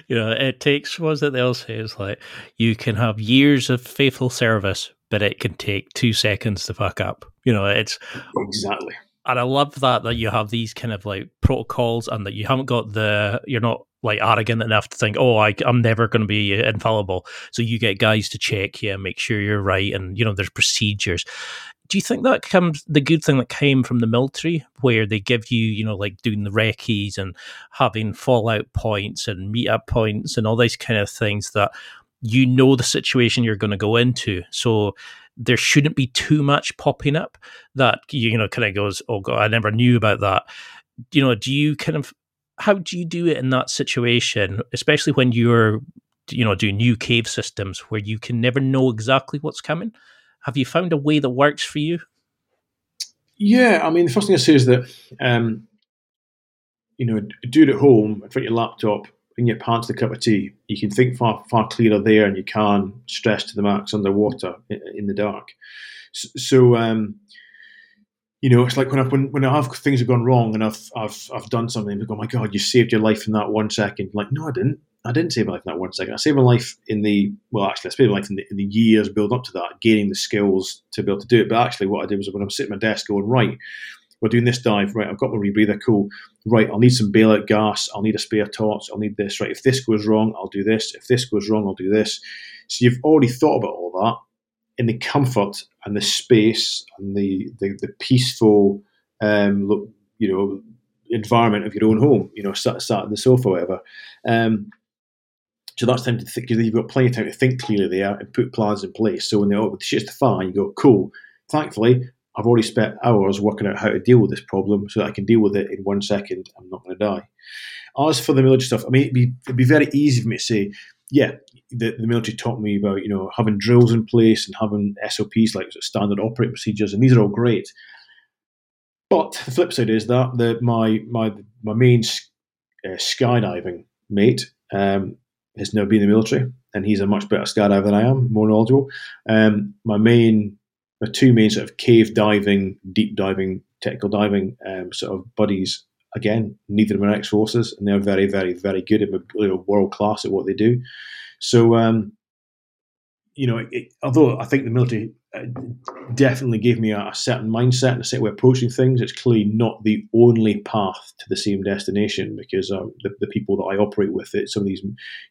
[SPEAKER 2] You know, it takes was it they'll say is like you can have years of faithful service, but it can take two seconds to fuck up. You know, it's
[SPEAKER 3] exactly.
[SPEAKER 2] And I love that that you have these kind of like protocols and that you haven't got the you're not like arrogant enough to think, oh, I, am never going to be infallible. So you get guys to check you, make sure you're right, and you know there's procedures. Do you think that comes the good thing that came from the military, where they give you, you know, like doing the recce's and having fallout points and meet up points and all these kind of things that you know the situation you're going to go into, so there shouldn't be too much popping up that you know kind of goes, oh god, I never knew about that. You know, do you kind of how do you do it in that situation, especially when you're you know doing new cave systems where you can never know exactly what's coming? Have you found a way that works for you?
[SPEAKER 3] Yeah, I mean, the first thing I say is that um, you know, do it at home in front of your laptop in your pants the cup of tea. You can think far far clearer there, and you can stress to the max underwater in, the dark. So, um, you know, it's like when I when, when I have things have gone wrong and I've I've I've done something, I go, oh my god, you saved your life in that one second. Like, no, I didn't. I didn't save my life in that one second. I saved my life in the well, actually, I saved my life in the, in the years building up to that, gaining the skills to be able to do it. But actually, what I did was when I'm sitting at my desk going, right, we're doing this dive, right? I've got my rebreather, cool. Right, I'll need some bailout gas. I'll need a spare torch. I'll need this. Right, if this goes wrong, I'll do this. If this goes wrong, I'll do this. So you've already thought about all that in the comfort and the space and the the, the peaceful, um, you know, environment of your own home. You know, sat, sat on the sofa, whatever. Um, so that's time to think because you've got plenty of time to think clearly there and put plans in place. So when the, the shit's the fan, you go, cool. Thankfully, I've already spent hours working out how to deal with this problem so that I can deal with it in one second. I'm not going to die. As for the military stuff, I mean, it'd be, it'd be very easy for me to say, yeah, the, the military taught me about, you know, having drills in place and having SOPs like standard operating procedures, and these are all great. But the flip side is that the, my my my main uh, skydiving mate um, has now been in the military, and he's a much better skydiver than I am, more knowledgeable. Um, my main, my two main sort of cave diving, deep diving, technical diving um, sort of buddies. Again, neither of them are ex forces, and they're very, very, very good at world class at what they do. So, um, you know, it, although I think the military definitely gave me a, a, certain mindset and a certain way of approaching things. It's clearly not the only path to the same destination because um, the, the, people that I operate with, it, some of these,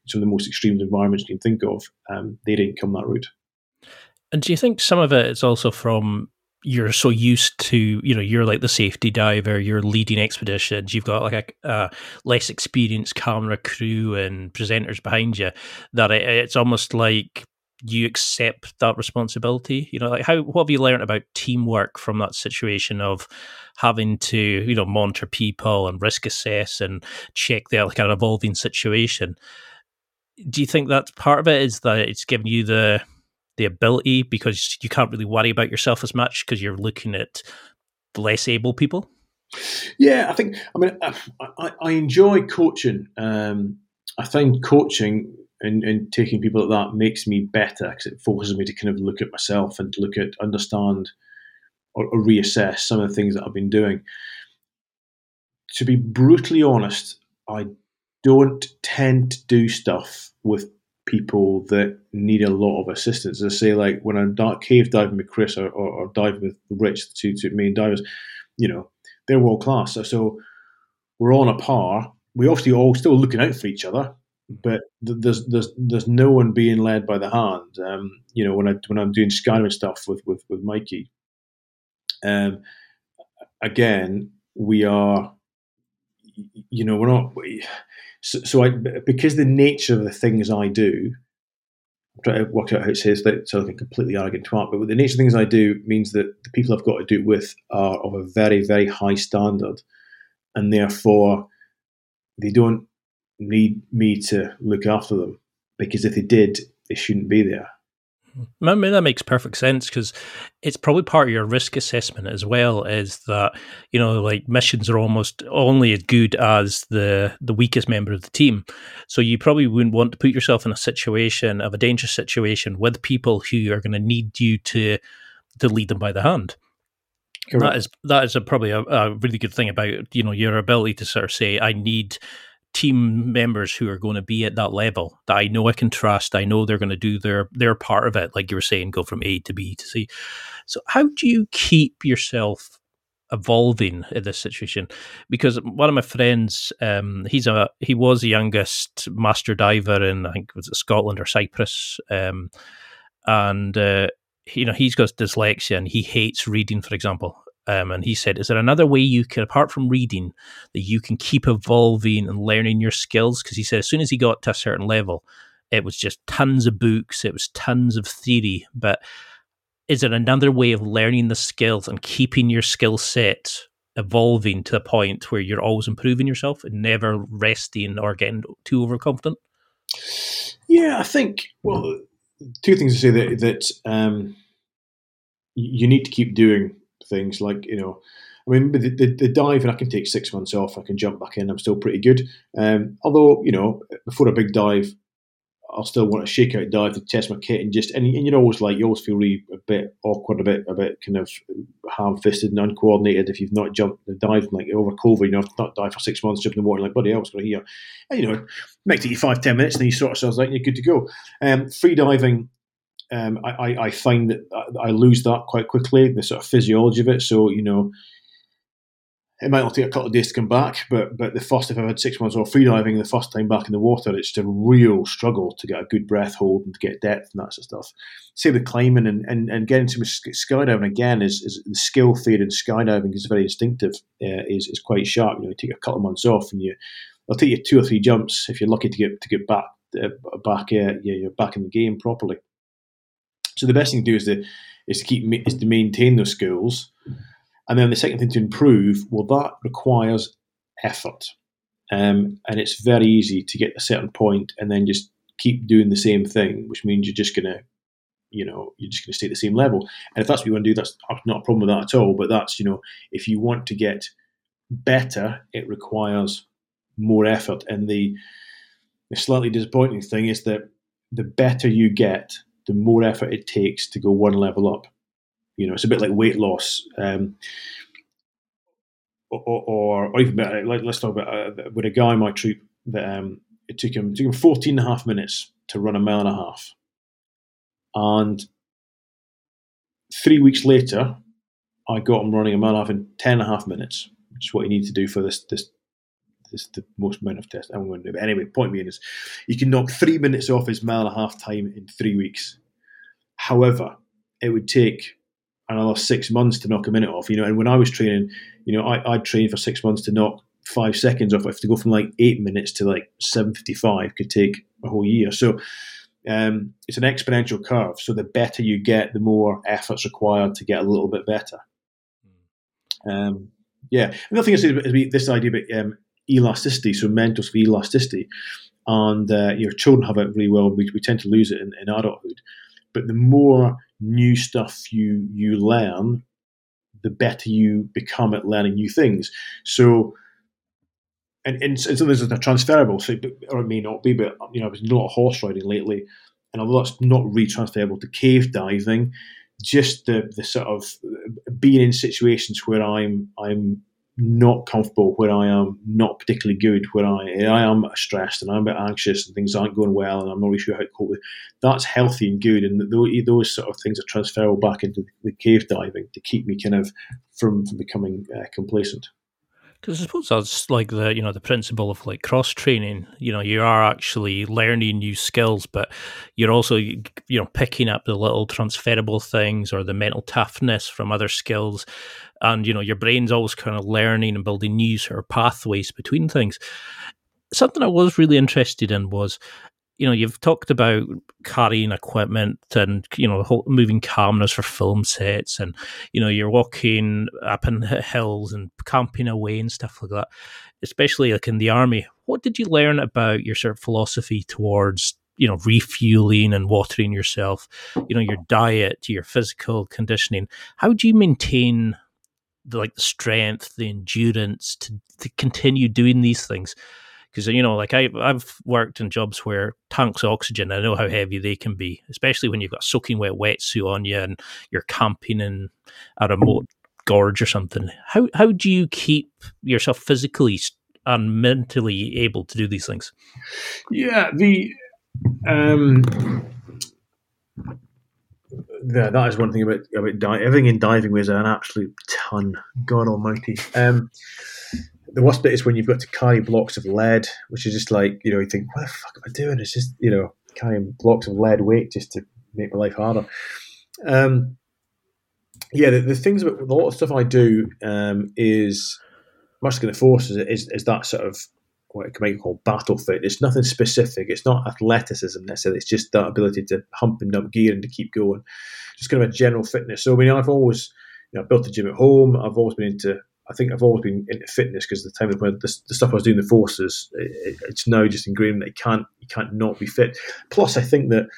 [SPEAKER 3] some of the most extreme environments you can think of, um, they didn't come that route.
[SPEAKER 2] And do you think some of it is also from you're so used to, you know, you're like the safety diver, you're leading expeditions, you've got like a, a less experienced camera crew and presenters behind you that it, it's almost like you accept that responsibility? You know, like how what have you learned about teamwork from that situation of having to, you know, monitor people and risk assess and check their like an evolving situation? Do you think that's part of it? Is that it's given you the the ability because you can't really worry about yourself as much because you're looking at less able people?
[SPEAKER 3] Yeah, I think. I mean, I, I enjoy coaching. Um, I find coaching and, and taking people at that makes me better because it forces me to kind of look at myself and look at, understand, or, or reassess some of the things that I've been doing. To be brutally honest, I don't tend to do stuff with people that need a lot of assistance. I say, like when I'm cave diving with Chris or, or, or diving with Rich, the two, two main divers, you know, they're world class. So, so we're on a par. We obviously all still looking out for each other, but there's there's there's no one being led by the hand. Um, you know, when I when I'm doing skydiving stuff with with with Mikey, um, again we are, you know, we're not. We, so, so I because the nature of the things I do, I'm trying to work out how it says that so I can completely arrogant twat, but the nature of the things I do means that the people I've got to do it with are of a very very high standard, and therefore they don't need me to look after them because if they did, they shouldn't be there.
[SPEAKER 2] I mean, that makes perfect sense because it's probably part of your risk assessment as well. Is that you know, like missions are almost only as good as the the weakest member of the team. So you probably wouldn't want to put yourself in a situation of a dangerous situation with people who are going to need you to to lead them by the hand. Correct. That is that is a, probably a, a really good thing about you know your ability to sort of say, I need team members who are going to be at that level that I know I can trust. I know they're going to do their their part of it, like you were saying, go from A to B to C. So how do you keep yourself evolving in this situation? Because one of my friends, um, he's a he was the youngest master diver in I think was it Scotland or Cyprus, um, and uh, you know he's got dyslexia and he hates reading, for example. Um, and he said, "Is there another way you can, apart from reading, that you can keep evolving and learning your skills?" Because he said, as soon as he got to a certain level, it was just tons of books, it was tons of theory. But is there another way of learning the skills and keeping your skill set evolving to a point where you're always improving yourself and never resting or getting too overconfident?
[SPEAKER 3] Yeah, I think. Well, two things to say that that um, you need to keep doing things like you know I mean, the, the, the dive, and I can take six months off. I can jump back in. I'm still pretty good. Um, although, you know, before a big dive, I'll still want to shake out dive to test my kit and just and, and you know always like you always feel really a bit awkward, a bit a bit kind of ham-fisted and uncoordinated if you've not jumped the dive like over COVID. You know, I've not dived for six months, jumped in the water like bloody hell, what's going here? And, you know, it five ten minutes, and then you sort yourselves out and you're good to go. Um, free diving. Um, I, I, find that I lose that quite quickly, the sort of physiology of it. So, you know, it might not take a couple of days to come back, but but the first if I've had six months off freediving, the first time back in the water, it's a real struggle to get a good breath hold and to get depth and that sort of stuff. Same with climbing and, and, and getting to skydiving again is, is the skill fade in skydiving is very instinctive, uh, is is quite sharp. You know, you take a couple of months off and you it'll take you two or three jumps if you're lucky to get to get back uh, back uh, yeah, you're back in the game properly. So the best thing to do is to is to keep is to maintain those skills and then the second thing to improve, well, that requires effort. Um, and it's very easy to get a certain point and then just keep doing the same thing, which means you're just to, you know, you're just to stay at the same level. And if that's what you want to do, that's not a problem with that at all. But that's, you know, if you want to get better, it requires more effort. And the, the slightly disappointing thing is that the better you get, the more effort it takes to go one level up. You know, it's a bit like weight loss. Um, or, or, or, even better, like, let's talk about uh, with a guy in my troop that um, it took him, it took him 14 and a half minutes to run a mile and a half. And three weeks later, I got him running a mile and a half in 10 and a half minutes, which is what you need to do for this, this, this is the most amount of test I'm going to do. But anyway, point being is you can knock three minutes off his mile and a half time in three weeks. However, it would take another six months to knock a minute off. You know, and when I was training, you know, I, I'd train for six months to knock five seconds off. If to go from like eight minutes to like seven fifty five could take a whole year. So um, it's an exponential curve. So the better you get, the more efforts required to get a little bit better. Um, yeah, another thing is, is this idea about um, elasticity, so mental elasticity, and uh, your children have it really well. We, we tend to lose it in, in adulthood, but the more new stuff you you learn, the better you become at learning new things. So, and, and, of this are transferable, so or it may not be. But you know, I was not horse riding lately, and although that's not really transferable to cave diving, just the the sort of being in situations where I'm I'm not comfortable, where I am not particularly good, where I I am stressed and I'm a bit anxious and things aren't going well and I'm not really sure how to cope with. That's healthy and good, and those, those sort of things are transferable back into the cave diving to keep me kind of from, from becoming uh, complacent.
[SPEAKER 2] Because I suppose that's like the you know the principle of like cross training. You know, you are actually learning new skills, but you're also you know picking up the little transferable things or the mental toughness from other skills, and you know your brain's always kind of learning and building new sort of pathways between things. Something I was really interested in was you know, you've talked about carrying equipment and you know moving cameras for film sets, and you know you're walking up in hills and camping away and stuff like that. Especially like in the army, what did you learn about your sort of philosophy towards you know refueling and watering yourself? You know your diet, your physical conditioning. How do you maintain the like the strength, the endurance to to continue doing these things? Because you know like I, i've worked in jobs where tanks of oxygen i know how heavy they can be especially when you've got soaking wet wetsuit on you and you're camping in a remote gorge or something how how do you keep yourself physically and mentally able to do these things
[SPEAKER 3] yeah the um yeah, that is one thing about about diving. Everything in diving was an absolute ton. God Almighty. Um, the worst bit is when you've got to carry blocks of lead, which is just like, you know, you think, what the fuck am I doing? It's just, you know, carrying blocks of lead weight just to make my life harder. Um, yeah, the, the, things about a lot of stuff I do um, is like the forces is, is that sort of what I can call battle fit. It's nothing specific. It's not athleticism necessarily. It's just that ability to hump and up gear and to keep going. Just kind of a general fitness. So I mean, I've always you know, built a gym at home. I've always been into I think I've always been into fitness because the time when the, the, stuff I was doing the forces, it, it's now just ingrained that you can't you can't not be fit. Plus, I think that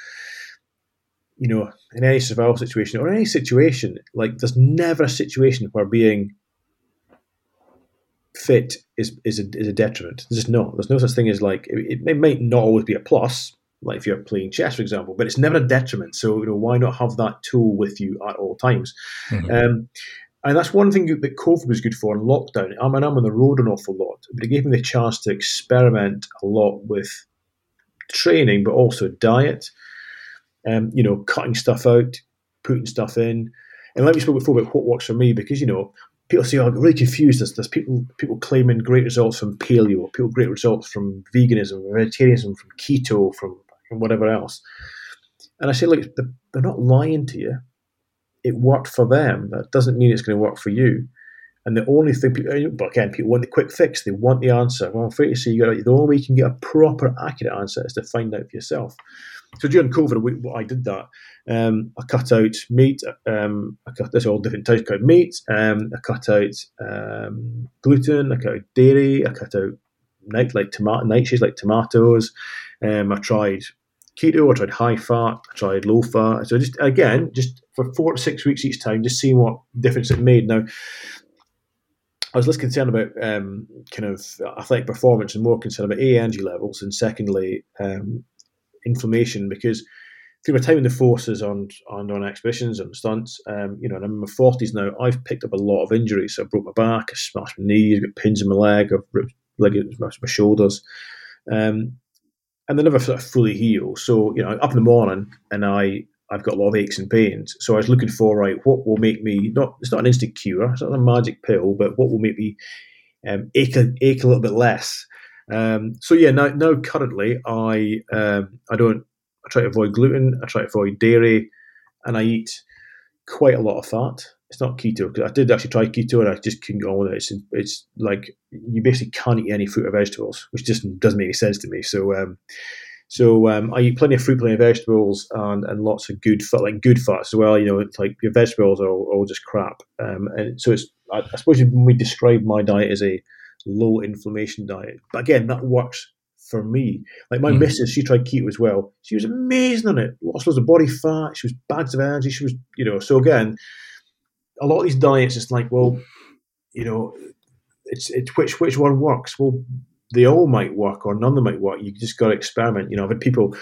[SPEAKER 3] you know in any survival situation or any situation, like there's never a situation where being fit is is a, is a detriment. There's just not. There's no such thing as like it, it might not always be a plus. like if you're playing chess, for example. But it's never a detriment. So you know, why not have that tool with you at all times? Mm-hmm. Um, and that's one thing that COVID was good for in lockdown. I mean, I'm on the road an awful lot, but it gave me the chance to experiment a lot with training, but also diet. Um, you know, cutting stuff out, putting stuff in. And like we spoke before about what works for me, because you know, people say, oh, I get really confused. There's, there's people people claiming great results from paleo, people great results from veganism, vegetarianism, from keto, from, from whatever else. And I say, look, they're not lying to you it worked for them. That doesn't mean it's going to work for you. And the only thing, but again, people want the quick fix. They want the answer. Well, I'm afraid to say, you got the only way you can get a proper, accurate answer is to find out for yourself. So during COVID, we, I did that. Um, I cut out meat. Um, I cut this all different types. Cut meat. Um, I cut out um, gluten. I cut out dairy. I cut out night like tomato nightshades like tomatoes. Um, I tried keto. I tried high fat. I tried low fat. So just again, just for four to six weeks each time, just seeing what difference it made. Now, I was less concerned about um, kind of athletic performance and more concerned about a energy levels and secondly um, inflammation because through my time in the forces on on, on expeditions and stunts, um, you know, and I'm in my forties now. I've picked up a lot of injuries. So I broke my back, I smashed my knee, I've got pins in my leg, I've ripped ligaments, my shoulders. Um, and they never sort of fully heal. So you know, up in the morning, and I I've got a lot of aches and pains. So I was looking for right, what will make me not? It's not an instant cure. It's not a magic pill, but what will make me um, ache ache a little bit less. Um, so yeah, now now currently I um, I don't I try to avoid gluten. I try to avoid dairy, and I eat quite a lot of fat. It's not keto because I did actually try keto and I just couldn't go on with it. It's, it's like you basically can't eat any fruit or vegetables, which just doesn't make any sense to me. So, um, so um, I eat plenty of fruit, plenty of vegetables, and, and lots of good fat, like good fats as well. You know, it's like your vegetables are all, just crap. Um, and so it's I, I suppose when we describe my diet as a low inflammation diet, but again, that works for me. Like my mm. missus, she tried keto as well. She was amazing on it. Lost loads of body fat. She was bags of energy. She was, you know. So again, a lot of these diets, it's like, well, you know, it's it's which which one works. Well, they all might work or none of them might work. You just got to experiment. You know, I've had people,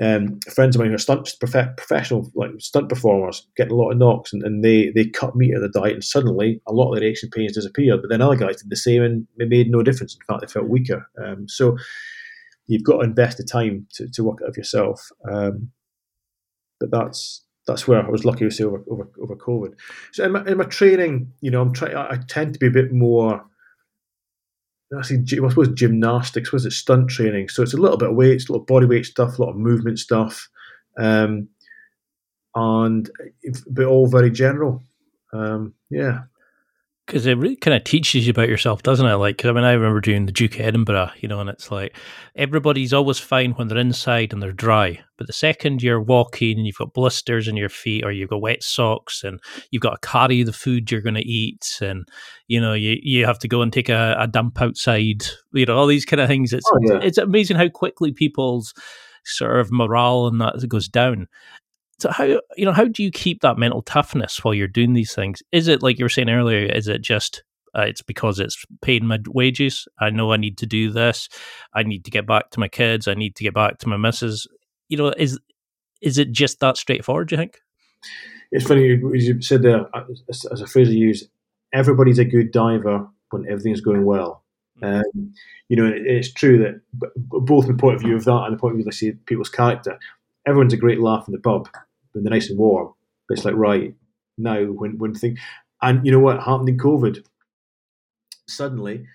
[SPEAKER 3] um, friends of mine who are stunt prof- professional like stunt performers, getting a lot of knocks, and, and they they cut meat out of the diet, and suddenly a lot of their aches and pains disappeared. But then other guys did the same, and it made no difference. In fact, they felt weaker. Um, so you've got to invest the time to, to work it out of yourself. Um, but that's that's where I was lucky to say over, over, over COVID. So in my, in my training, you know, I'm trying. I tend to be a bit more. I see, I suppose gymnastics was it stunt training, so it's a little bit of weights, a lot of body weight stuff, a lot of movement stuff, um, and but all very general. Um, yeah,
[SPEAKER 2] because it really kind of teaches you about yourself, doesn't it? Like, I mean, I remember doing the Duke of Edinburgh, you know, and it's like everybody's always fine when they're inside and they're dry, but the second you're walking and you've got blisters in your feet or you've got wet socks and you've got to carry the food you're going to eat, and you know, you you have to go and take a, a dump outside, you know, all these kind of things. It's oh, yeah. it's amazing how quickly people's sort of morale and that goes down. So how you know how do you keep that mental toughness while you're doing these things? Is it like you were saying earlier? Is it just uh, it's because it's paying my wages? I know I need to do this. I need to get back to my kids. I need to get back to my missus. You know, is is it just that straightforward? Do you think?
[SPEAKER 3] It's funny you said there as, as a phrase I use. Everybody's a good diver when everything's going well. Mm. Um, you know, it's true that both the point of view of that and the point of view, let's see, people's character. Everyone's a great laugh in the pub, when they're nice and warm. But it's like right now when when thing, and you know what happened in COVID? Suddenly,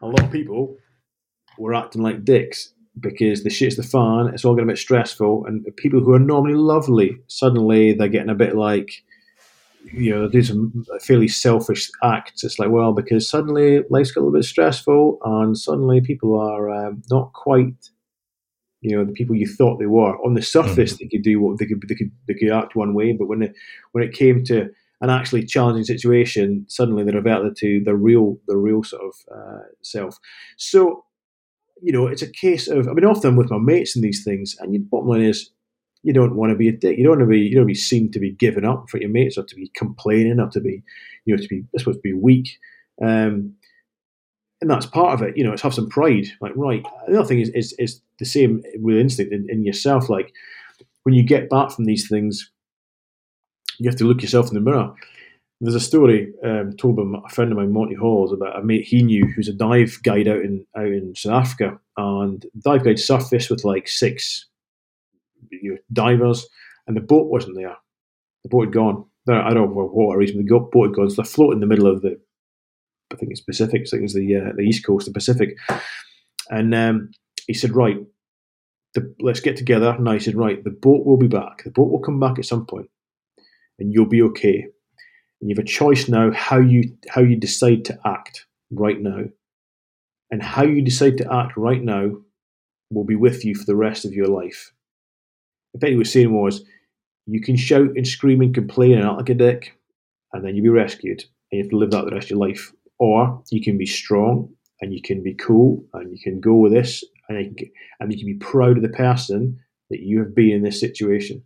[SPEAKER 3] a lot of people were acting like dicks because the shit's the fan. It's all getting a bit stressful, and people who are normally lovely suddenly they're getting a bit like you know, do some fairly selfish acts. It's like, well, because suddenly life's got a little bit stressful, and suddenly people are um, not quite you know the people you thought they were. On the surface mm-hmm. they could do what they could they could they could act one way but when it when it came to an actually challenging situation suddenly they reverted to the real the real sort of uh, self. So you know it's a case of I mean often with my mates and these things and the bottom line is you don't want to be a dick. You don't want to be you don't want to be seen to be giving up for your mates or to be complaining or to be you know to be I suppose to be weak. Um, and that's part of it. You know, it's have some pride. Like, right. Another thing is is, is the same with instinct in, in yourself. Like, when you get back from these things, you have to look yourself in the mirror. There's a story um, told by a friend of mine, Monty Halls, about a mate he knew who's a dive guide out in out in South Africa, and dive guide surfaced with like six you know, divers, and the boat wasn't there. The boat had gone. I don't know for what reason the boat had gone. So they're floating in the middle of the, I think it's Pacific, I think it's the uh, the East Coast, the Pacific. And um, he said, right, the, let's get together. And I said, right, the boat will be back. The boat will come back at some point, and you'll be okay. And you have a choice now how you how you decide to act right now, and how you decide to act right now will be with you for the rest of your life. In fact, he was saying was, you can shout and scream and complain and act like a dick, and then you'll be rescued, and you have to live that the rest of your life. Or you can be strong and you can be cool and you can go with this and you can, and you can be proud of the person that you have been in this situation.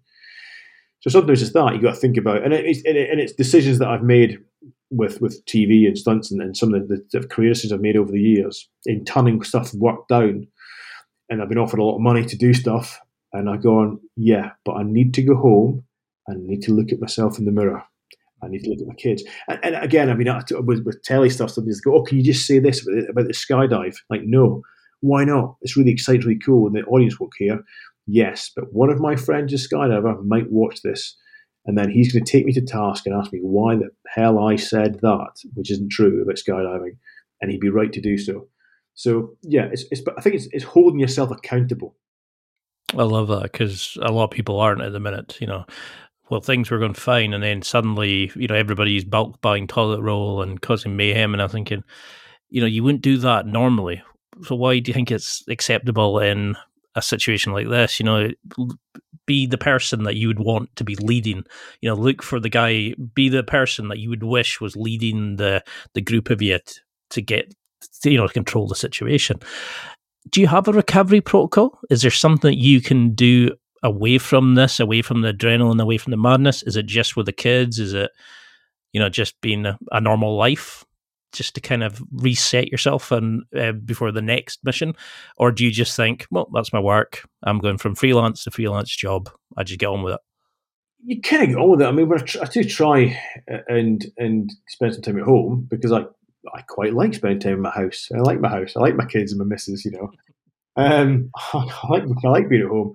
[SPEAKER 3] So sometimes it's that you got to think about, and it's and it's decisions that I've made with with TV and stunts and, and some of the, the career decisions I've made over the years in turning stuff work down, and I've been offered a lot of money to do stuff, and I go on, yeah, but I need to go home and need to look at myself in the mirror. I need to look at my kids. And, and again, I mean, with, with telly stuff, somebody just go, oh, can you just say this about, about the skydive? Like, no, why not? It's really exciting, really cool, and the audience will care. Yes, but one of my friends, a skydiver, might watch this, and then he's going to take me to task and ask me why the hell I said that, which isn't true about skydiving, and he'd be right to do so. So yeah, it's, it's I think it's, it's holding yourself accountable
[SPEAKER 2] I love that because a lot of people aren't at the minute. You know, well, things were going fine, and then suddenly, you know, everybody's bulk buying toilet roll and causing mayhem. And I'm thinking, you know, you wouldn't do that normally. So why do you think it's acceptable in a situation like this? You know, be the person that you would want to be leading. You know, look for the guy. Be the person that you would wish was leading the the group of you to get you know control the situation do you have a recovery protocol? Is there something that you can do away from this, away from the adrenaline, away from the madness? Is it just with the kids? Is it, you know, just being a, a normal life, just to kind of reset yourself and uh, before the next mission, or do you just think, well, that's my work. I'm going from freelance to freelance job. I just get on with it.
[SPEAKER 3] You kind of get on with it. I mean, I do try uh, and and spend some time at home because I I quite like spending time in my house. I like my house. I like my kids and my missus. You know, um, I like I like being at home,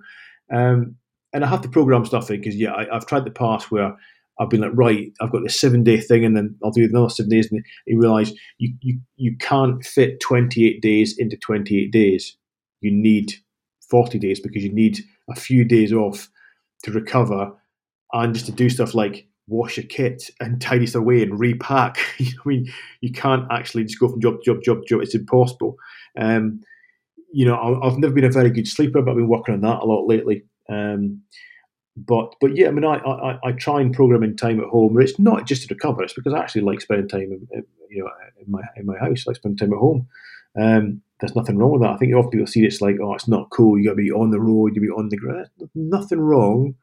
[SPEAKER 3] um, and I have to program stuff in because yeah, I, have tried the past where I've been like, right, I've got this seven day thing, and then I'll do another seven days, and you realise you, you you can't fit twenty eight days into twenty eight days. You need forty days because you need a few days off to recover and just to do stuff like wash your kit and tidy stuff away and repack. I mean, you can't actually just go from job to job, job job. It's impossible. Um, you know, I've never been a very good sleeper, but I've been working on that a lot lately. Um, but but yeah, I mean, I, I, I try and program in time at home. It's not just to recover; it's because I actually like spending time, in, you know, in my in my house. I like spending time at home. Um, there's nothing wrong with that. I think often people see it's like, oh, it's not cool. You got to be on the road. You be on the ground. Nothing wrong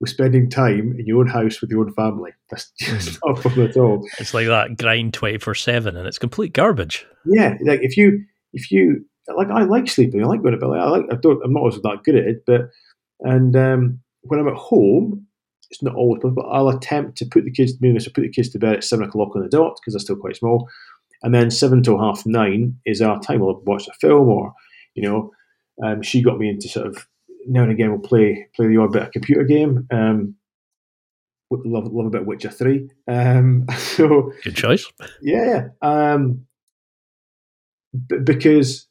[SPEAKER 3] with spending time in your own house with your own family. That's just mm. not fun at all.
[SPEAKER 2] It's like that grind twenty four seven, and it's complete garbage.
[SPEAKER 3] Yeah, like if you if you like, I like sleeping. I like going to bed. I like. I don't. I'm not always that good at it, but and um, when I'm at home, it's not always. But I'll attempt to put the kids. Maybe I put the kids to bed at seven o'clock on the dot because they're still quite small, and then seven till half nine is our time. We'll watch a film or you know. Um, she got me into sort of now and again we'll play play the odd bit of computer game. Um, love love a bit of Witcher three. Um, so
[SPEAKER 2] good choice.
[SPEAKER 3] Yeah, um, b- because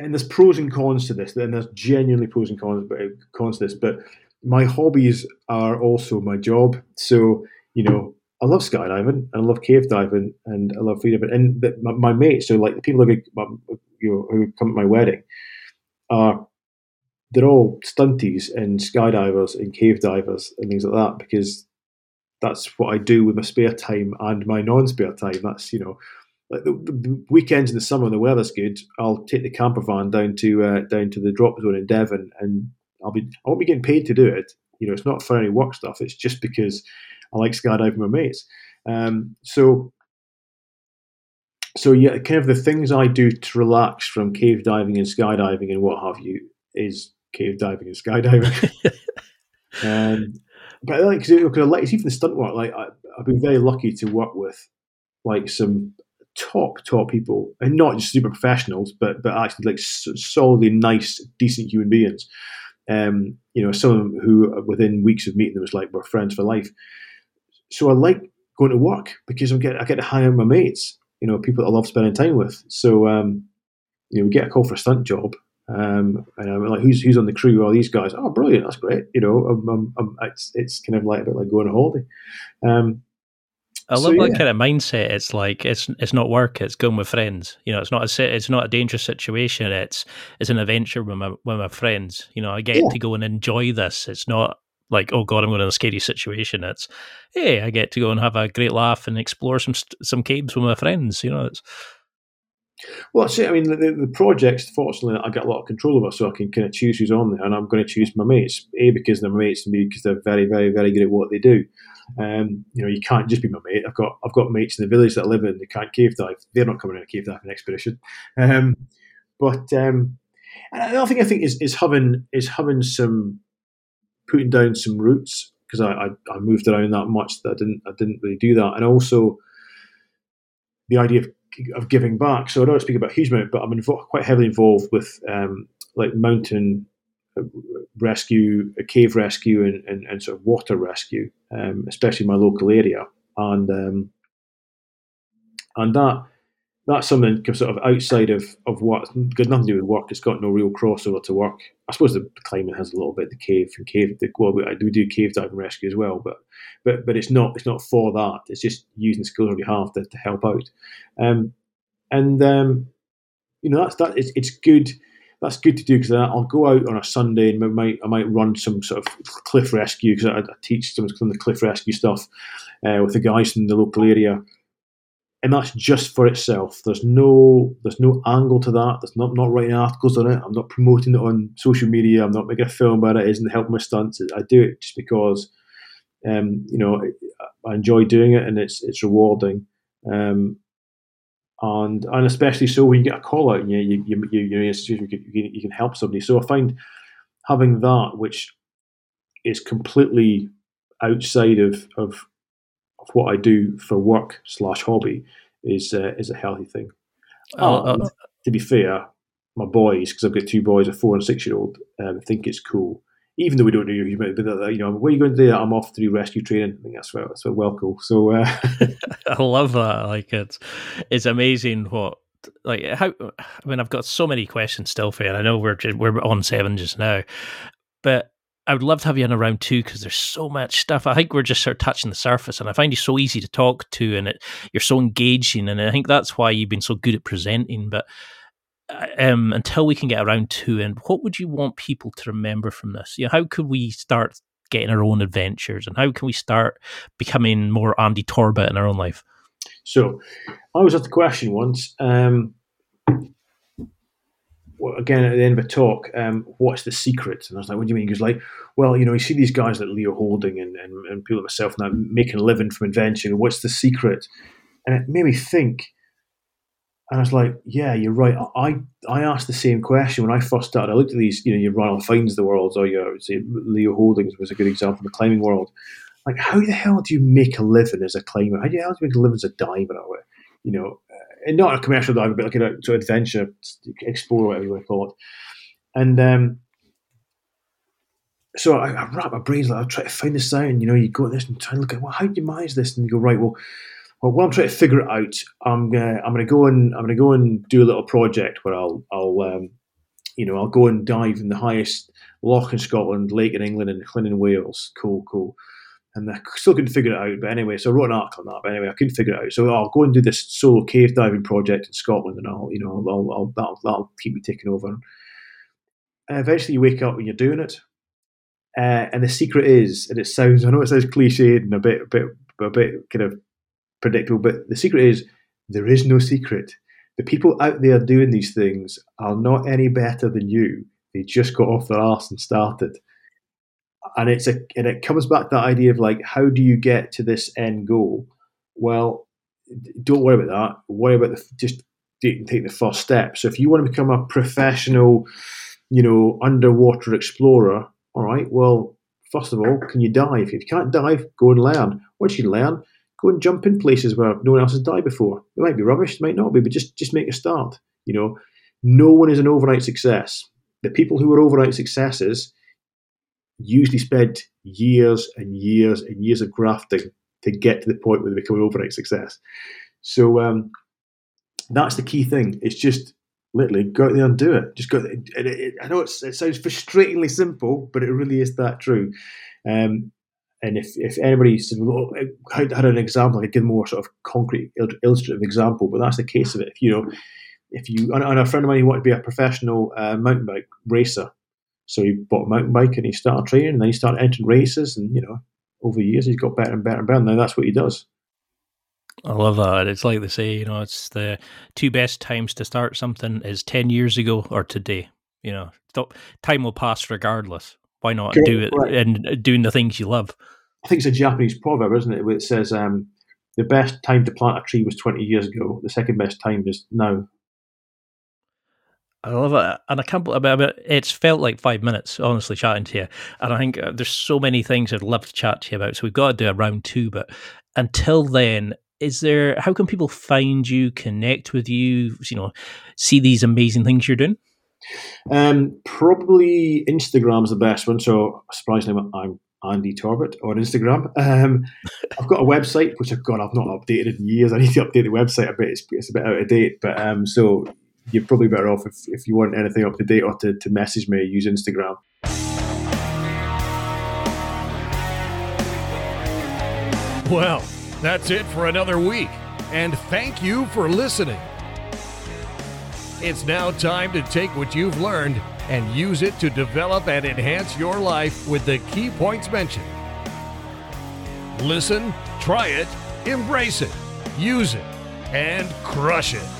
[SPEAKER 3] and there's pros and cons to this. Then there's genuinely pros and cons, but cons to this. But my hobbies are also my job. So you know, I love skydiving, and I love cave diving, and I love free diving. And the, my, my, mates, so like the people who, you know, who come to my wedding, are they're all stunties and skydivers and cave divers and things like that because that's what I do with my spare time and my non-spare time. That's you know, like the, the weekends in the summer when the weather's good, I'll take the camper van down to uh, down to the drop zone in Devon, and I'll be I won't be getting paid to do it. You know, it's not for any work stuff. It's just because I like skydiving with my mates. Um, so so yeah, kind of the things I do to relax from cave diving and skydiving and what have you is cave diving and skydiving. um, but like, cause, cause like, it's even the stunt work. Like I, I've been very lucky to work with like some top top people, and not just super professionals, but but actually like solidly nice, decent human beings. Um, you know, some of them who within weeks of meeting them was like we're friends for life. So I like going to work because I get I get to hang out with my mates. You know, people I love spending time with. So um, you know, we get a call for a stunt job, um, and I'm like, who's who's on the crew? All these guys. Oh, brilliant! That's great. You know, I'm, I'm, I'm, it's it's kind of like a bit like going on holiday. Um,
[SPEAKER 2] I love so, that yeah. kind of mindset. It's like it's it's not work; it's going with friends. You know, it's not a it's not a dangerous situation. It's it's an adventure with my with my friends. You know, I get yeah. to go and enjoy this. It's not like oh god, I'm going in a scary situation. It's hey, I get to go and have a great laugh and explore some some caves with my friends. You know, it's
[SPEAKER 3] well, it. I mean, the, the, projects, fortunately, I get a lot of control over, so I can kind of choose who's on there, and I'm going to choose my mates. A because they're my mates, and B because they're very, very, very good at what they do. Um, you know, you can't just be my mate. I've got I've got mates in the village that I live in. They can't cave dive. They're not coming on a cave diving expedition. Um, but um, and another thing I think is is having is having some putting down some roots because I, I, I moved around that much that I didn't I didn't really do that, and also the idea of of giving back. So I don't speak about huge amount, but I'm quite heavily involved with um, like mountain uh, rescue, cave rescue, and, and, and sort of water rescue, um, especially in my local area. And um, and that that's something sort of outside of, of what got nothing to do with work. It's got no real crossover to work. I suppose the climbing has a little bit. The cave and cave. The, well, we, we do cave diving rescue as well, but but but it's not it's not for that. It's just using the skills on behalf to, to help out. Um, and um, you know that's that. It's, it's good. That's good to do because I'll go out on a Sunday and I might I might run some sort of cliff rescue because I, I, teach some of the cliff rescue stuff uh, with the guys in the local area and that's just for itself. There's no there's no angle to that. There's not not writing articles on it. I'm not promoting it on social media. I'm not making a film about it. It isn't helping my stunts. I do it just because um, you know I enjoy doing it and it's it's rewarding. Um, and and especially so when you get a call out and you you you, you, you, you, can, you can help somebody. So I find having that, which is completely outside of of of what I do for work slash hobby is uh, is a healthy thing. Uh, and to be fair, my boys, because I've got two boys, a four and six year old, um, think it's cool. Even though we don't know you you know, where are you going to do that? I'm off to do rescue training. I think that's well, that's well cool. So uh,
[SPEAKER 2] I love that. Like it's it's amazing what like how. I mean, I've got so many questions still for you. And I know we're just, we're on seven just now, but I would love to have you in around too because there's so much stuff. I think we're just sort of touching the surface, and I find you so easy to talk to, and it, you're so engaging, and I think that's why you've been so good at presenting. But uh, um, until we can get around to, and what would you want people to remember from this? You know, how could we start getting our own adventures, and how can we start becoming more Andy Torbet in our own life?
[SPEAKER 3] So, I was asked the question once. Um, again at the end of a talk, um, what's the secret? And I was like, what do you mean? He was like, well, you know, you see these guys like Leo Houlding and, and, and people like myself now making a living from invention. What's the secret? And it made me think. And I was like, yeah, you're right. I I asked the same question when I first started. I looked at these, you know, your Ranulph Fiennes the world, or your Leo Houldings was a good example in the climbing world. Like, how the hell do you make a living as a climber? How do you, how do you make a living as a diver? You know, not a commercial diver, but like a sort of adventure, explore, whatever you want to call it. And um, so I, I wrap my brains like I try to find the sound. You know, you go at this and try to look at well, how do you manage this? And you go right, well, well, while I'm trying to figure it out, I'm gonna I'm gonna go and I'm gonna go and do a little project where I'll I'll um, you know I'll go and dive in the highest loch in Scotland, lake in England, and Llyn in Wales. Cool, cool and I still couldn't figure it out. But anyway, so I wrote an article on that. But anyway, I couldn't figure it out. So I'll go and do this solo cave diving project in Scotland, and I'll, you know, I'll, I'll, that'll, that'll keep me taking over. And eventually, you wake up when you're doing it, uh, and the secret is, and it sounds, I know it sounds cliched and a bit, a bit, a bit kind of predictable, but the secret is there is no secret. The people out there doing these things are not any better than you. They just got off their arse and started and it's a and it comes back to that idea of like how do you get to this end goal well don't worry about that. Worry about the, just take the first step. So if you want to become a professional, you know, underwater explorer, all right, well, first of all, can you dive? If you can't dive, go and learn. Once you learn, go and jump in places where no one else has dived before. It might be rubbish, it might not be, but just just make a start. You know, no one is an overnight success. The people who are overnight successes usually spend years and years and years of grafting to get to the point where they become an overnight success. So um, that's the key thing. It's just literally go out there and do it. Just go. It, it, I know it sounds frustratingly simple, but it really is that true. Um, and if, if anybody said, well, I had an example, I could give more sort of concrete, illustrative example, but that's the case of it. If you know, if you and a friend of mine who wanted to be a professional uh, mountain bike racer, so he bought a mountain bike and he started training, and then he started entering races, and you know, over the years he's got better and better and better. Now that's what he does.
[SPEAKER 2] I love that. It's like they say, you know, it's the two best times to start something is 10 years ago or today. You know, stop, time will pass regardless. Why not Correct, do it right. and doing the things you love?
[SPEAKER 3] I think it's a Japanese proverb, isn't it? Where it says, um, the best time to plant a tree was 20 years ago. The second best time is now.
[SPEAKER 2] I love it, and I can't believe it. It's felt like five minutes, honestly, chatting to you. And I think uh, there's so many things I'd love to chat to you about. So we've got to do a round two. But until then, is there how can people find you connect with you you know see these amazing things you're doing
[SPEAKER 3] um, probably instagram's the best one so surprisingly i'm andy torbet on instagram um, i've got a website which i've got i've not updated in years i need to update the website a bit it's, it's a bit out of date but um, so you're probably better off if, if you want anything up to date or to, to message me use instagram
[SPEAKER 1] well that's it for another week, and thank you for listening. It's now time to take what you've learned and use it to develop and enhance your life with the key points mentioned. Listen, try it, embrace it, use it, and crush it.